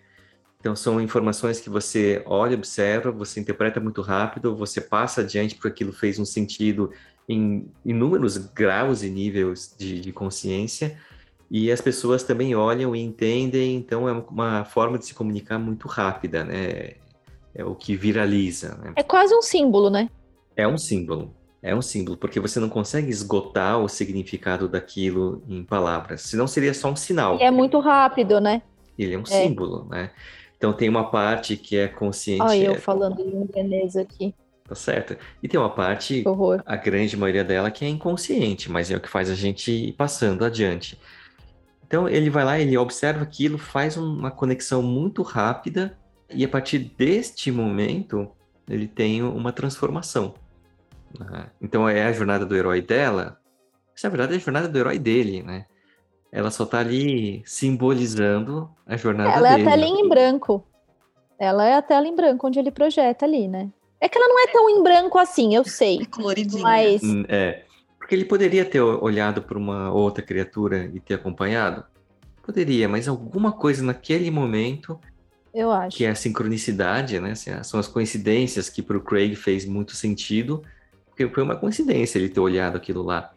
C: Então, são informações que você olha, observa, você interpreta muito rápido, você passa adiante porque aquilo fez um sentido em inúmeros graus e níveis de, de consciência, e as pessoas também olham e entendem, então é uma forma de se comunicar muito rápida, né? É o que viraliza. Né?
A: É quase um símbolo, né?
C: É um símbolo. É um símbolo, porque você não consegue esgotar o significado daquilo em palavras, senão seria só um sinal.
A: E é muito rápido, né?
C: Ele é um é. símbolo, né? Então tem uma parte que é consciente.
A: Olha, eu
C: é...
A: falando em Veneza aqui.
C: Tá certo. E tem uma parte, a grande maioria dela, que é inconsciente, mas é o que faz a gente ir passando adiante. Então ele vai lá, ele observa aquilo, faz uma conexão muito rápida, e a partir deste momento ele tem uma transformação. Né? Então é a jornada do herói dela, mas na verdade é a jornada do herói dele, né? Ela só tá ali simbolizando a jornada
A: ela
C: dele.
A: Ela é a telinha em branco. Ela é a tela em branco onde ele projeta ali, né? É que ela não é tão em branco assim, eu sei. É
B: coloridinha.
A: Mas...
C: Hum, é. Porque ele poderia ter olhado para uma outra criatura e ter acompanhado? Poderia, mas alguma coisa naquele momento.
A: Eu acho.
C: Que é a sincronicidade, né? Assim, são as coincidências que para o Craig fez muito sentido. Porque foi uma coincidência ele ter olhado aquilo lá.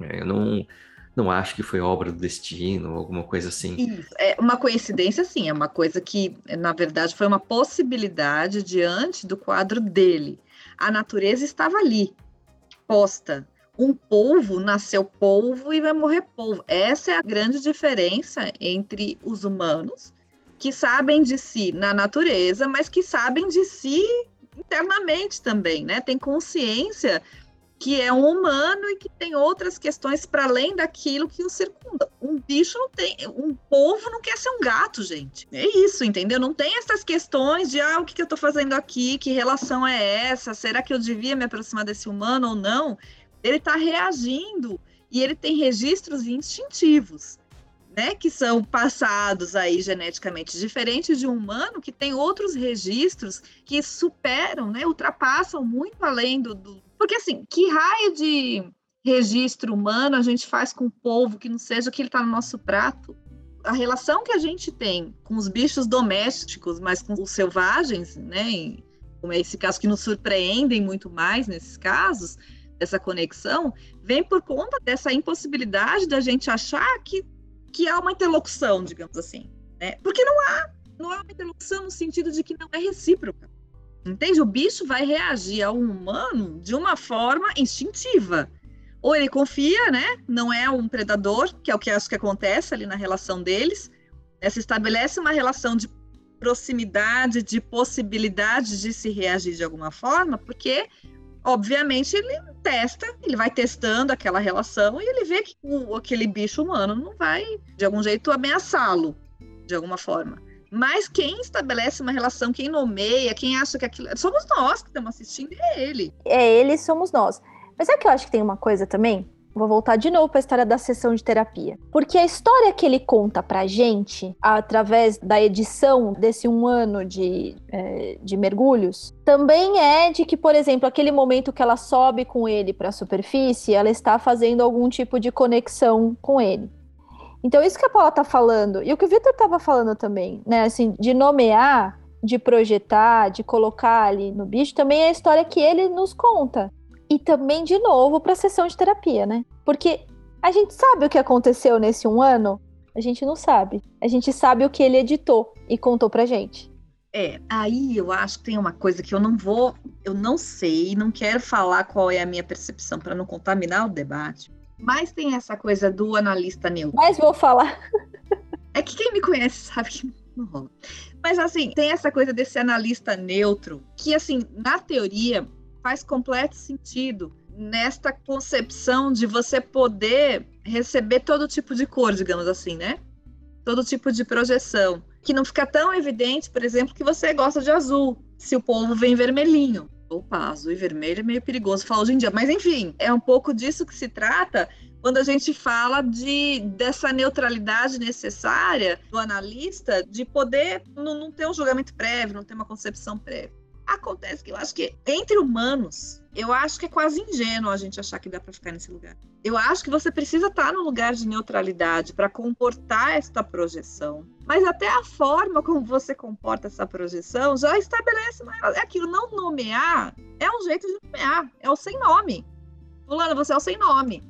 C: É, eu não não acho que foi obra do destino, alguma coisa assim.
B: Isso. É uma coincidência, sim, é uma coisa que, na verdade, foi uma possibilidade diante do quadro dele. A natureza estava ali, posta. Um polvo nasceu polvo e vai morrer polvo. Essa é a grande diferença entre os humanos, que sabem de si na natureza, mas que sabem de si internamente também, né? Tem consciência que é um humano e que tem outras questões para além daquilo que o circunda. Um bicho não tem, um povo não quer ser um gato, gente. É isso, entendeu? Não tem essas questões de ah, o que, que eu estou fazendo aqui, que relação é essa? Será que eu devia me aproximar desse humano ou não? Ele está reagindo e ele tem registros instintivos. Né, que são passados aí geneticamente, diferente de um humano que tem outros registros que superam, né, ultrapassam muito além do, do porque, assim, que raio de registro humano a gente faz com o povo que não seja que ele está no nosso prato? A relação que a gente tem com os bichos domésticos, mas com os selvagens, né? Como é esse caso que nos surpreendem muito mais nesses casos, dessa conexão, vem por conta dessa impossibilidade da gente achar que, que há uma interlocução, digamos assim. Né? Porque não há, não há uma interlocução no sentido de que não é recíproca. Entende? O bicho vai reagir ao humano de uma forma instintiva. Ou ele confia, né? Não é um predador, que é o que acho que acontece ali na relação deles. Né? Se estabelece uma relação de proximidade, de possibilidade de se reagir de alguma forma, porque, obviamente, ele testa, ele vai testando aquela relação e ele vê que o, aquele bicho humano não vai, de algum jeito, ameaçá-lo, de alguma forma. Mas quem estabelece uma relação, quem nomeia, quem acha que aquilo. Somos nós que estamos assistindo, é ele.
A: É ele, somos nós. Mas é que eu acho que tem uma coisa também? Vou voltar de novo para a história da sessão de terapia. Porque a história que ele conta pra gente, através da edição desse um ano de, é, de mergulhos, também é de que, por exemplo, aquele momento que ela sobe com ele para a superfície, ela está fazendo algum tipo de conexão com ele. Então, isso que a Paula tá falando, e o que o Vitor tava falando também, né? Assim, de nomear, de projetar, de colocar ali no bicho, também é a história que ele nos conta. E também, de novo, para a sessão de terapia, né? Porque a gente sabe o que aconteceu nesse um ano? A gente não sabe. A gente sabe o que ele editou e contou pra gente.
B: É, aí eu acho que tem uma coisa que eu não vou, eu não sei, não quero falar qual é a minha percepção para não contaminar o debate. Mas tem essa coisa do analista neutro.
A: Mas vou falar.
B: É que quem me conhece sabe que não rola. Mas assim, tem essa coisa desse analista neutro, que assim, na teoria, faz completo sentido nesta concepção de você poder receber todo tipo de cor, digamos assim, né? Todo tipo de projeção. Que não fica tão evidente, por exemplo, que você gosta de azul, se o povo vem vermelhinho. Opa, azul e vermelho é meio perigoso falar hoje em dia, mas enfim, é um pouco disso que se trata, quando a gente fala de, dessa neutralidade necessária do analista de poder não, não ter um julgamento prévio, não ter uma concepção prévia. Acontece que eu acho que entre humanos, eu acho que é quase ingênuo a gente achar que dá para ficar nesse lugar. Eu acho que você precisa estar no lugar de neutralidade para comportar esta projeção. Mas até a forma como você comporta essa projeção já estabelece é aquilo. Não nomear é um jeito de nomear, é o sem nome. Fulano, você é o sem nome.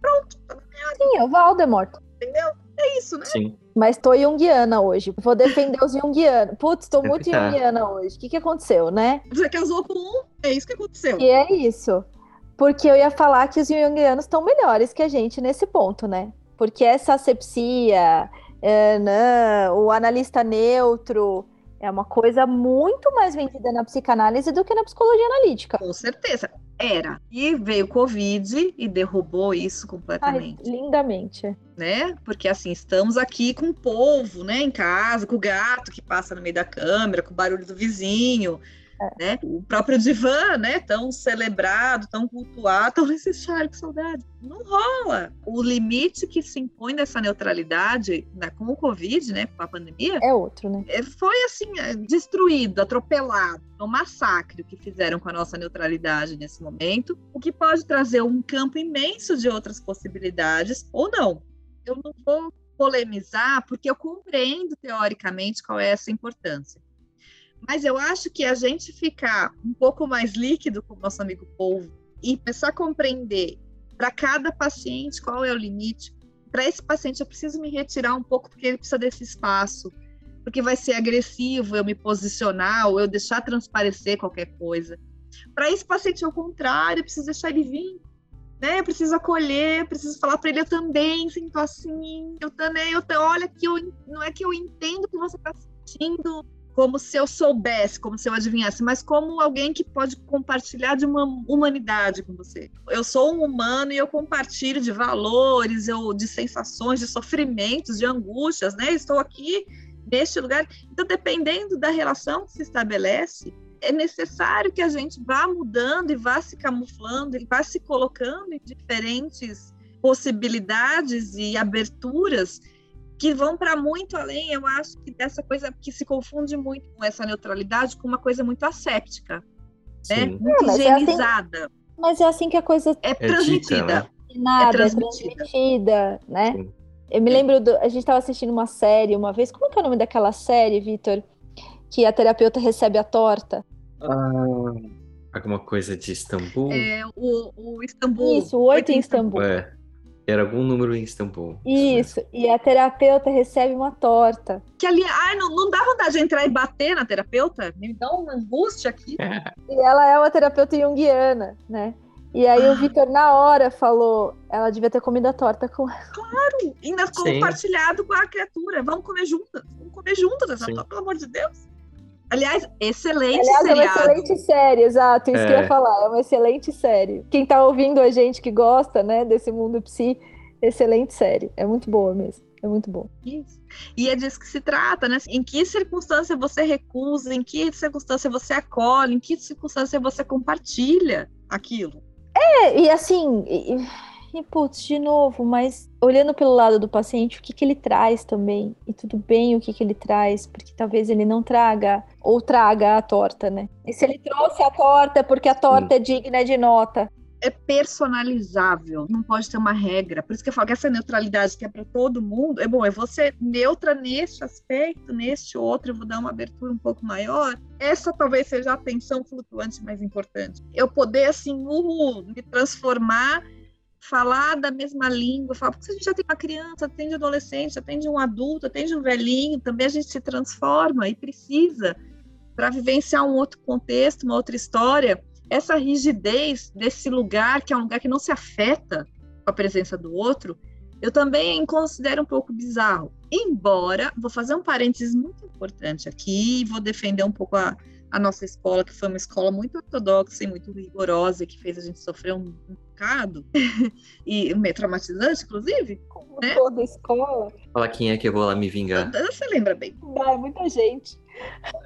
B: Pronto, tá
A: Sim, é o Valdemort.
B: Entendeu? É isso, né?
C: Sim.
A: Mas tô junguiana hoje. Vou defender os junguianos. Putz, tô muito tá. junguiana hoje. O que, que aconteceu, né?
B: Você casou com um, é isso que aconteceu.
A: E é isso. Porque eu ia falar que os junguianos estão melhores que a gente nesse ponto, né? Porque essa asepsia, é, não, o analista neutro, é uma coisa muito mais vendida na psicanálise do que na psicologia analítica.
B: Com certeza. Era. E veio o Covid e derrubou isso completamente.
A: Ai, lindamente.
B: Né? Porque assim, estamos aqui com o povo, né, em casa, com o gato que passa no meio da câmera, com o barulho do vizinho, é. Né? O próprio divã, né, tão celebrado, tão cultuado, tão necessário, que saudade. Não rola. O limite que se impõe dessa neutralidade né, com o Covid, né, com a pandemia,
A: é outro, né?
B: É, foi assim, é, destruído, atropelado. É um massacre o que fizeram com a nossa neutralidade nesse momento, o que pode trazer um campo imenso de outras possibilidades ou não. Eu não vou polemizar, porque eu compreendo teoricamente qual é essa importância. Mas eu acho que a gente ficar um pouco mais líquido com o nosso amigo povo e começar a compreender para cada paciente qual é o limite. Para esse paciente, eu preciso me retirar um pouco porque ele precisa desse espaço, porque vai ser agressivo eu me posicionar ou eu deixar transparecer qualquer coisa. Para esse paciente, ao contrário, eu preciso deixar ele vir. Né? Eu preciso acolher, preciso falar para ele, eu também sinto assim, eu também, eu, olha que eu, não é que eu entendo o que você está sentindo, como se eu soubesse, como se eu adivinhasse, mas como alguém que pode compartilhar de uma humanidade com você. Eu sou um humano e eu compartilho de valores, eu, de sensações, de sofrimentos, de angústias, né? Estou aqui neste lugar. Então, dependendo da relação que se estabelece, é necessário que a gente vá mudando e vá se camuflando e vá se colocando em diferentes possibilidades e aberturas que vão para muito além, eu acho que dessa coisa que se confunde muito com essa neutralidade com uma coisa muito asséptica, né? Muito é, higienizada.
A: É assim, mas é assim que a coisa
B: é, é transmitida. Dita, né?
A: Nada, é transmitida, é transmitida né? Sim. Eu me lembro, do, a gente estava assistindo uma série uma vez, como é, é o nome daquela série, Vitor? Que a terapeuta recebe a torta.
C: Ah, alguma coisa de Istambul?
B: É, o, o Istambul.
A: Isso, o Oito em Istambul.
C: É. Era algum número em Istambul.
A: Isso, e a terapeuta recebe uma torta.
B: Que ali, ai, não, não dá vontade de entrar e bater na terapeuta? Me dá uma angústia aqui.
A: É. E ela é uma terapeuta junguiana, né? E aí ah. o Vitor, na hora, falou: ela devia ter comido a torta com ela.
B: Claro! Ainda compartilhado com a criatura. Vamos comer juntas. Vamos comer juntas essa torta, pelo amor de Deus. Aliás, excelente
A: Aliás,
B: seriado.
A: é uma excelente série, exato, isso é. que eu ia falar, é uma excelente série. Quem tá ouvindo a gente que gosta, né, desse mundo psi, excelente série, é muito boa mesmo, é muito boa.
B: Isso. E é disso que se trata, né? Em que circunstância você recusa, em que circunstância você acolhe, em que circunstância você compartilha aquilo.
A: É, e assim... E e, putz, de novo, mas olhando pelo lado do paciente, o que, que ele traz também? E tudo bem o que, que ele traz, porque talvez ele não traga, ou traga a torta, né? E se ele trouxe a torta é porque a torta Sim. é digna de nota
B: é personalizável, não pode ter uma regra. Por isso que eu falo que essa neutralidade que é para todo mundo, é bom, é você neutra neste aspecto, neste outro, eu vou dar uma abertura um pouco maior. Essa talvez seja a atenção flutuante mais importante. Eu poder, assim, uh, me transformar falar da mesma língua, falar, porque a gente já tem uma criança, atende adolescente, atende um adulto, atende um velhinho, também a gente se transforma e precisa para vivenciar um outro contexto, uma outra história. Essa rigidez desse lugar, que é um lugar que não se afeta com a presença do outro, eu também considero um pouco bizarro. Embora, vou fazer um parênteses muito importante aqui, vou defender um pouco a, a nossa escola, que foi uma escola muito ortodoxa e muito rigorosa, que fez a gente sofrer um, um bocado, e meio traumatizante, inclusive.
A: Como né? toda escola.
C: Fala quem é que eu vou lá me vingar.
B: Você lembra bem?
A: Ah, muita gente.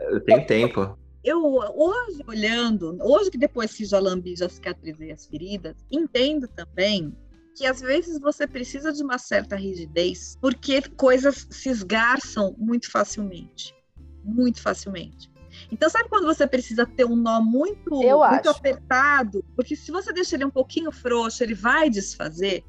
C: Eu tenho tempo.
B: Eu, hoje, olhando, hoje que depois que já lambi, já cicatrizei as feridas, entendo também que às vezes você precisa de uma certa rigidez, porque coisas se esgarçam muito facilmente. Muito facilmente. Então, sabe quando você precisa ter um nó muito, muito apertado? Porque se você deixa ele um pouquinho frouxo, ele vai desfazer.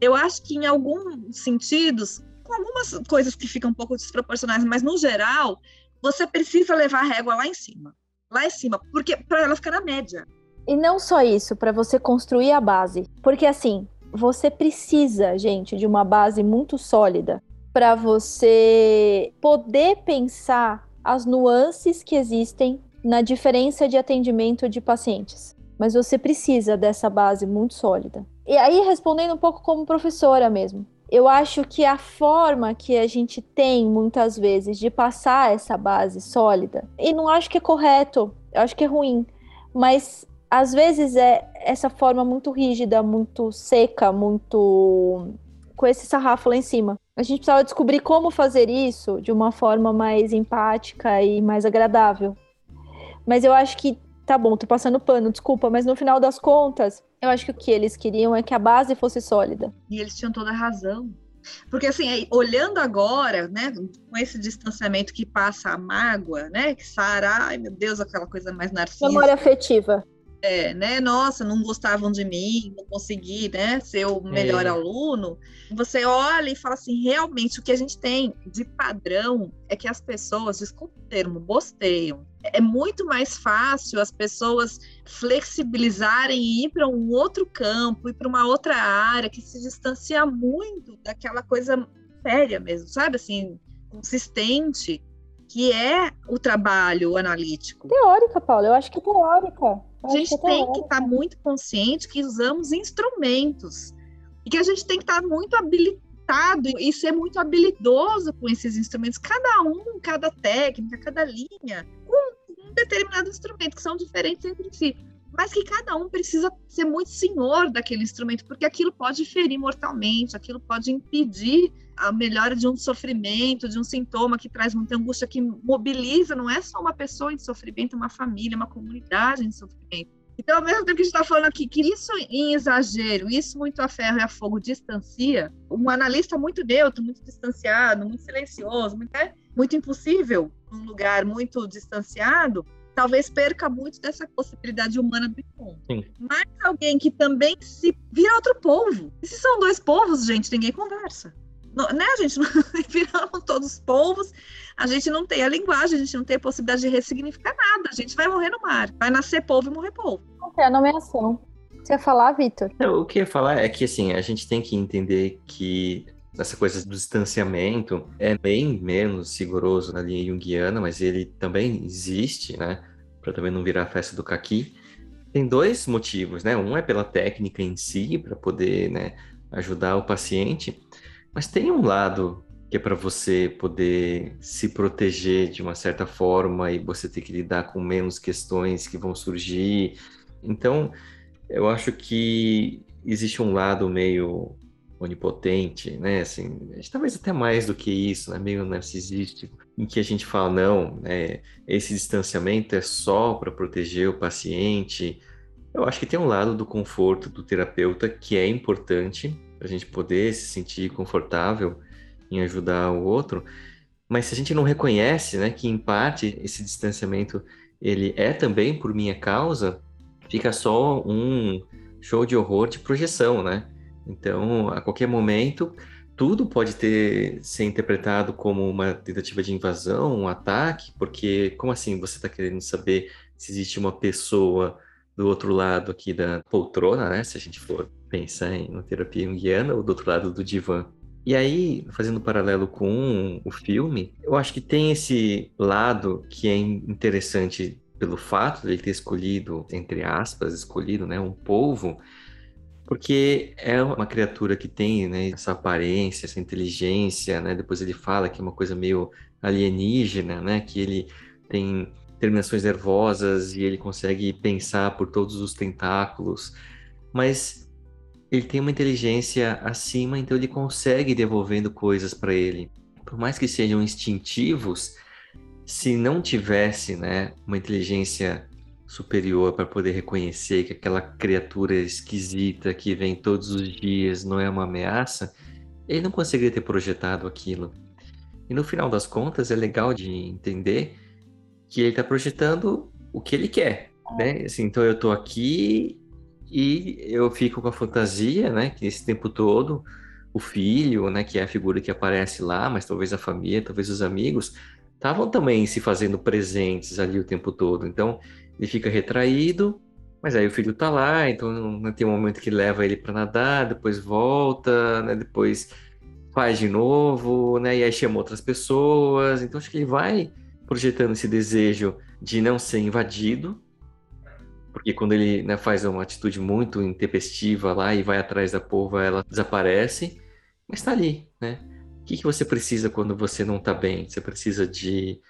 B: Eu acho que em alguns sentidos, com algumas coisas que ficam um pouco desproporcionais, mas no geral, você precisa levar a régua lá em cima. Lá em cima, porque para ela ficar na média.
A: E não só isso, para você construir a base. Porque assim, você precisa, gente, de uma base muito sólida para você poder pensar as nuances que existem na diferença de atendimento de pacientes. Mas você precisa dessa base muito sólida. E aí, respondendo um pouco como professora mesmo, eu acho que a forma que a gente tem muitas vezes de passar essa base sólida, e não acho que é correto, eu acho que é ruim, mas às vezes é essa forma muito rígida, muito seca, muito com esse sarrafo lá em cima. A gente precisava descobrir como fazer isso de uma forma mais empática e mais agradável. Mas eu acho que tá bom, tô passando pano, desculpa, mas no final das contas, eu acho que o que eles queriam é que a base fosse sólida.
B: E eles tinham toda a razão. Porque assim, olhando agora, né, com esse distanciamento que passa a mágoa, né, que Sara, ai meu Deus, aquela coisa mais narcísica.
A: Memória afetiva.
B: É, né? Nossa, não gostavam de mim, não consegui, né, ser o melhor é. aluno. Você olha e fala assim, realmente o que a gente tem de padrão é que as pessoas, desculpa o termo, bosteiam. É muito mais fácil as pessoas flexibilizarem e ir para um outro campo, ir para uma outra área que se distancia muito daquela coisa séria mesmo, sabe? Assim, consistente, que é o trabalho analítico.
A: Teórica, Paula, eu acho que é teórica.
B: A gente tem que estar tá muito consciente que usamos instrumentos e que a gente tem que estar tá muito habilitado e ser muito habilidoso com esses instrumentos, cada um, cada técnica, cada linha, com um determinado instrumento, que são diferentes entre si mas que cada um precisa ser muito senhor daquele instrumento, porque aquilo pode ferir mortalmente, aquilo pode impedir a melhora de um sofrimento, de um sintoma que traz muita angústia, que mobiliza, não é só uma pessoa em sofrimento, uma família, uma comunidade em sofrimento. Então, ao mesmo tempo que a gente está falando aqui que isso em exagero, isso muito a ferro e a fogo distancia, um analista muito neutro, muito distanciado, muito silencioso, muito, é, muito impossível, num lugar muito distanciado, talvez perca muito dessa possibilidade humana do encontro. Sim. Mas alguém que também se vira outro povo. E se são dois povos, gente, ninguém conversa. Não, né, a gente viramos todos povos, a gente não tem a linguagem, a gente não tem a possibilidade de ressignificar nada, a gente vai morrer no mar, vai nascer povo e morrer povo.
A: Tem a nomeação. Você ia falar, Vitor?
C: O que eu ia falar é que, assim, a gente tem que entender que essa coisa do distanciamento é bem menos rigoroso na linha junguiana, mas ele também existe, né? Para também não virar a festa do caqui. Tem dois motivos, né? Um é pela técnica em si, para poder né, ajudar o paciente, mas tem um lado que é para você poder se proteger de uma certa forma e você ter que lidar com menos questões que vão surgir. Então, eu acho que existe um lado meio onipotente, né? Assim, talvez até mais do que isso, né? Meio narcisístico, em que a gente fala não, né? Esse distanciamento é só para proteger o paciente. Eu acho que tem um lado do conforto do terapeuta que é importante para a gente poder se sentir confortável em ajudar o outro. Mas se a gente não reconhece, né, que em parte esse distanciamento ele é também por minha causa, fica só um show de horror de projeção, né? Então, a qualquer momento, tudo pode ter ser interpretado como uma tentativa de invasão, um ataque, porque como assim você está querendo saber se existe uma pessoa do outro lado aqui da poltrona, né? Se a gente for pensar em uma terapia junguiana, ou do outro lado do divã. E aí, fazendo um paralelo com o filme, eu acho que tem esse lado que é interessante pelo fato de ele ter escolhido, entre aspas, escolhido, né, um povo porque é uma criatura que tem né, essa aparência, essa inteligência, né? Depois ele fala que é uma coisa meio alienígena, né? Que ele tem terminações nervosas e ele consegue pensar por todos os tentáculos, mas ele tem uma inteligência acima, então ele consegue devolvendo coisas para ele. Por mais que sejam instintivos, se não tivesse, né, uma inteligência superior para poder reconhecer que aquela criatura esquisita que vem todos os dias não é uma ameaça, ele não conseguiria ter projetado aquilo. E no final das contas, é legal de entender que ele está projetando o que ele quer, né? Assim, então eu estou aqui e eu fico com a fantasia, né? Que esse tempo todo o filho, né? Que é a figura que aparece lá, mas talvez a família, talvez os amigos, estavam também se fazendo presentes ali o tempo todo. Então ele fica retraído, mas aí o filho tá lá, então tem um momento que leva ele para nadar, depois volta, né? Depois faz de novo, né? E aí chama outras pessoas. Então acho que ele vai projetando esse desejo de não ser invadido, porque quando ele né, faz uma atitude muito intempestiva lá e vai atrás da porva, ela desaparece, mas está ali, né? O que, que você precisa quando você não está bem? Você precisa de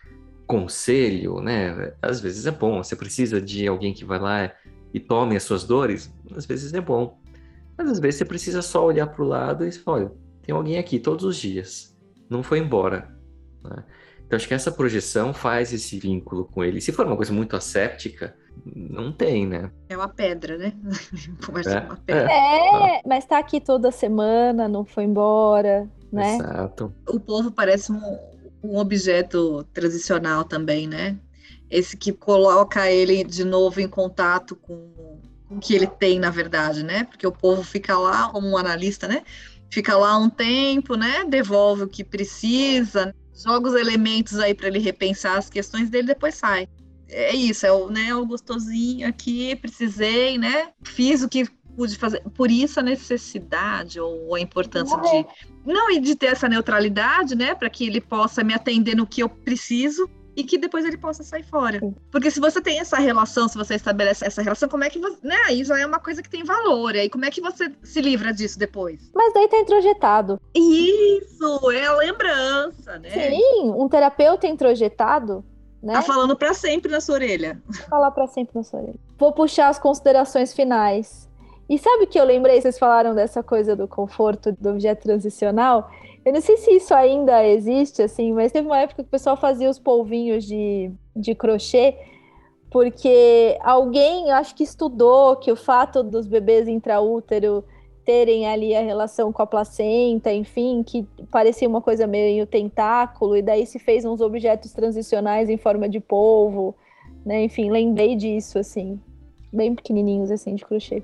C: conselho, né? Às vezes é bom. Você precisa de alguém que vai lá e tome as suas dores? Às vezes é bom. Mas às vezes você precisa só olhar para o lado e falar, olha, tem alguém aqui todos os dias, não foi embora. Né? Então acho que essa projeção faz esse vínculo com ele. Se for uma coisa muito asséptica, não tem, né?
B: É uma pedra, né?
A: é, uma pedra. É, mas tá aqui toda semana, não foi embora, né?
C: Exato.
B: O povo parece um, um objeto transicional também, né? Esse que coloca ele de novo em contato com o que ele tem, na verdade, né? Porque o povo fica lá como um analista, né? fica lá um tempo, né? Devolve o que precisa, joga os elementos aí para ele repensar as questões dele, depois sai. É isso, é o, né, o gostosinho aqui, precisei, né? Fiz o que pude fazer. Por isso a necessidade ou a importância de não e de ter essa neutralidade, né, para que ele possa me atender no que eu preciso e que depois ele possa sair fora. Porque se você tem essa relação, se você estabelece essa relação, como é que você. Né, aí já é uma coisa que tem valor. E aí como é que você se livra disso depois?
A: Mas daí tá introjetado.
B: Isso, é a lembrança, né?
A: Sim, um terapeuta introjetado. Né?
B: Tá falando para sempre na sua orelha.
A: Falar para sempre na sua orelha. Vou puxar as considerações finais. E sabe o que eu lembrei? Vocês falaram dessa coisa do conforto do objeto transicional. Eu não sei se isso ainda existe, assim, mas teve uma época que o pessoal fazia os polvinhos de, de crochê, porque alguém, acho que estudou que o fato dos bebês intraútero terem ali a relação com a placenta, enfim, que parecia uma coisa meio tentáculo, e daí se fez uns objetos transicionais em forma de polvo, né? Enfim, lembrei disso, assim, bem pequenininhos, assim, de crochê.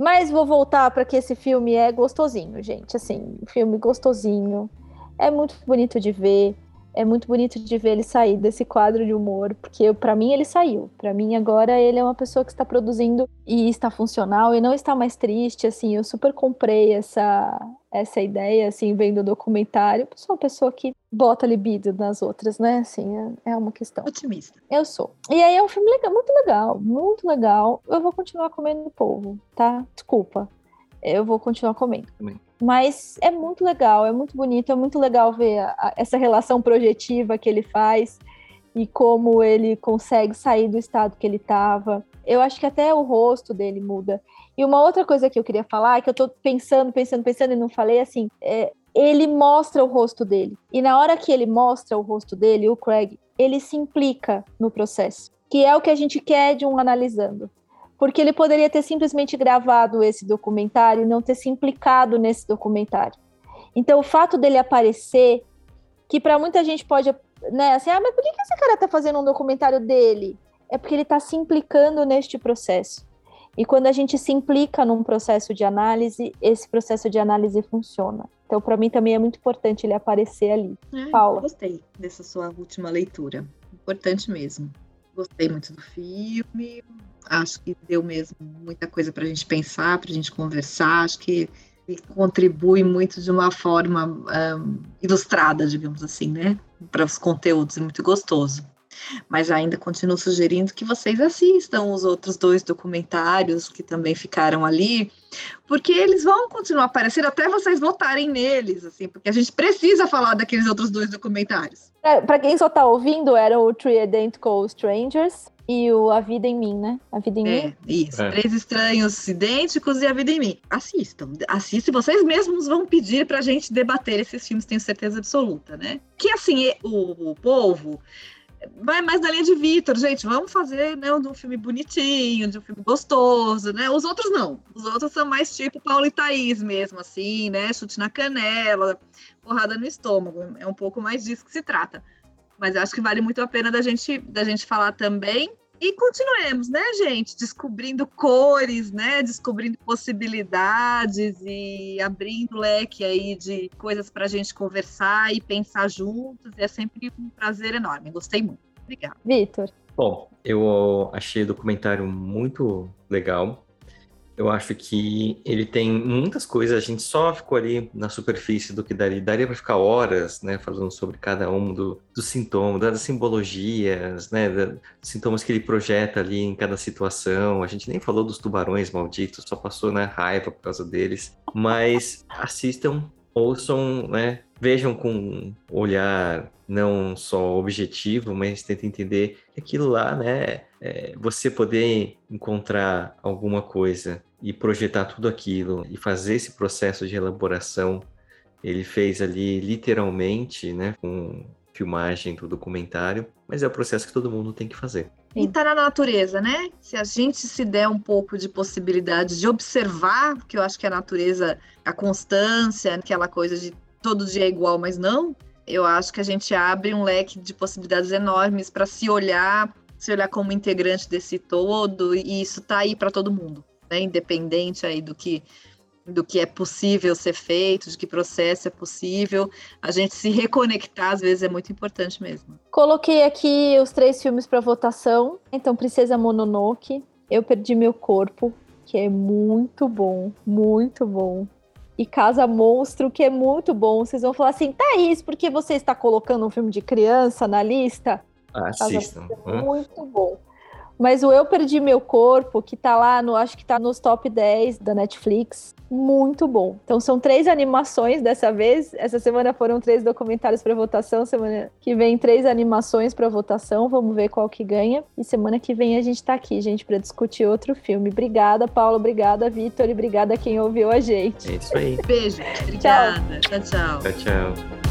A: Mas vou voltar para que esse filme é gostosinho, gente. Assim, filme gostosinho. É muito bonito de ver. É muito bonito de ver ele sair desse quadro de humor, porque para mim ele saiu. Para mim agora ele é uma pessoa que está produzindo e está funcional e não está mais triste, assim. Eu super comprei essa essa ideia, assim, vendo o documentário. Eu sou uma pessoa que bota libido nas outras, né? Assim, é, é uma questão.
B: Otimista.
A: Eu sou. E aí é um filme legal, muito legal, muito legal. Eu vou continuar comendo polvo, tá? Desculpa. Eu vou continuar comendo.
C: Também.
A: Mas é muito legal, é muito bonito, é muito legal ver a, a, essa relação projetiva que ele faz e como ele consegue sair do estado que ele estava. Eu acho que até o rosto dele muda. E uma outra coisa que eu queria falar, que eu tô pensando, pensando, pensando e não falei, assim, é, ele mostra o rosto dele. E na hora que ele mostra o rosto dele, o Craig, ele se implica no processo, que é o que a gente quer de um analisando. Porque ele poderia ter simplesmente gravado esse documentário e não ter se implicado nesse documentário. Então, o fato dele aparecer, que para muita gente pode, né, assim, ah, mas por que, esse cara tá fazendo um documentário dele? É porque ele está se implicando neste processo. E quando a gente se implica num processo de análise, esse processo de análise funciona. Então, para mim também é muito importante ele aparecer ali.
B: É, Paula. Gostei dessa sua última leitura. Importante mesmo. Gostei muito do filme. Acho que deu mesmo muita coisa para a gente pensar, para a gente conversar. Acho que contribui muito de uma forma um, ilustrada, digamos assim, né? Para os conteúdos. É muito gostoso mas ainda continuo sugerindo que vocês assistam os outros dois documentários que também ficaram ali, porque eles vão continuar aparecendo até vocês votarem neles, assim, porque a gente precisa falar daqueles outros dois documentários.
A: É, Para quem só está ouvindo, era o Three Identical Strangers e o A Vida em Mim, né? A Vida em é, Mim.
B: Isso, é. Três Estranhos Idênticos e A Vida em Mim. Assistam, assistam, vocês mesmos vão pedir para a gente debater esses filmes, tenho certeza absoluta, né? Que assim, o, o povo vai mais na linha de Vitor, gente, vamos fazer né, um filme bonitinho, de um filme gostoso, né? Os outros não. Os outros são mais tipo Paulo e Thaís mesmo, assim, né? Chute na canela, porrada no estômago. É um pouco mais disso que se trata. Mas acho que vale muito a pena da gente, da gente falar também. E continuemos, né, gente? Descobrindo cores, né? Descobrindo possibilidades e abrindo leque aí de coisas para a gente conversar e pensar juntos. E é sempre um prazer enorme. Gostei muito. Obrigada.
A: Vitor.
C: Bom, eu achei o documentário muito legal. Eu acho que ele tem muitas coisas, a gente só ficou ali na superfície do que daria. Daria para ficar horas, né, falando sobre cada um do, dos sintomas, das simbologias, né, sintomas que ele projeta ali em cada situação. A gente nem falou dos tubarões malditos, só passou na né, raiva por causa deles. Mas assistam, ouçam, né, vejam com olhar não só objetivo, mas tentem entender aquilo lá, né? É, você poder encontrar alguma coisa e projetar tudo aquilo e fazer esse processo de elaboração, ele fez ali literalmente, né, com filmagem do documentário, mas é o processo que todo mundo tem que fazer.
B: E tá na natureza, né? Se a gente se der um pouco de possibilidade de observar, que eu acho que a natureza, a constância, aquela coisa de todo dia é igual, mas não, eu acho que a gente abre um leque de possibilidades enormes para se olhar, se olhar como integrante desse todo, e isso tá aí para todo mundo né, independente aí do que do que é possível ser feito, de que processo é possível, a gente se reconectar às vezes é muito importante mesmo.
A: Coloquei aqui os três filmes para votação. Então, Princesa Mononoke, Eu Perdi Meu Corpo, que é muito bom, muito bom. E Casa Monstro, que é muito bom. Vocês vão falar assim, Thaís, por que você está colocando um filme de criança na lista?
C: Assistam.
A: É muito bom. Mas o Eu Perdi Meu Corpo, que tá lá, no, acho que tá nos top 10 da Netflix, muito bom. Então são três animações dessa vez. Essa semana foram três documentários para votação, semana que vem três animações para votação. Vamos ver qual que ganha. E semana que vem a gente tá aqui, gente, para discutir outro filme. Obrigada, Paulo, obrigada, Vitor, e obrigada a quem ouviu a gente.
C: É isso aí.
B: Beijo. Obrigada. tchau. Tchau, tchau.
C: tchau, tchau.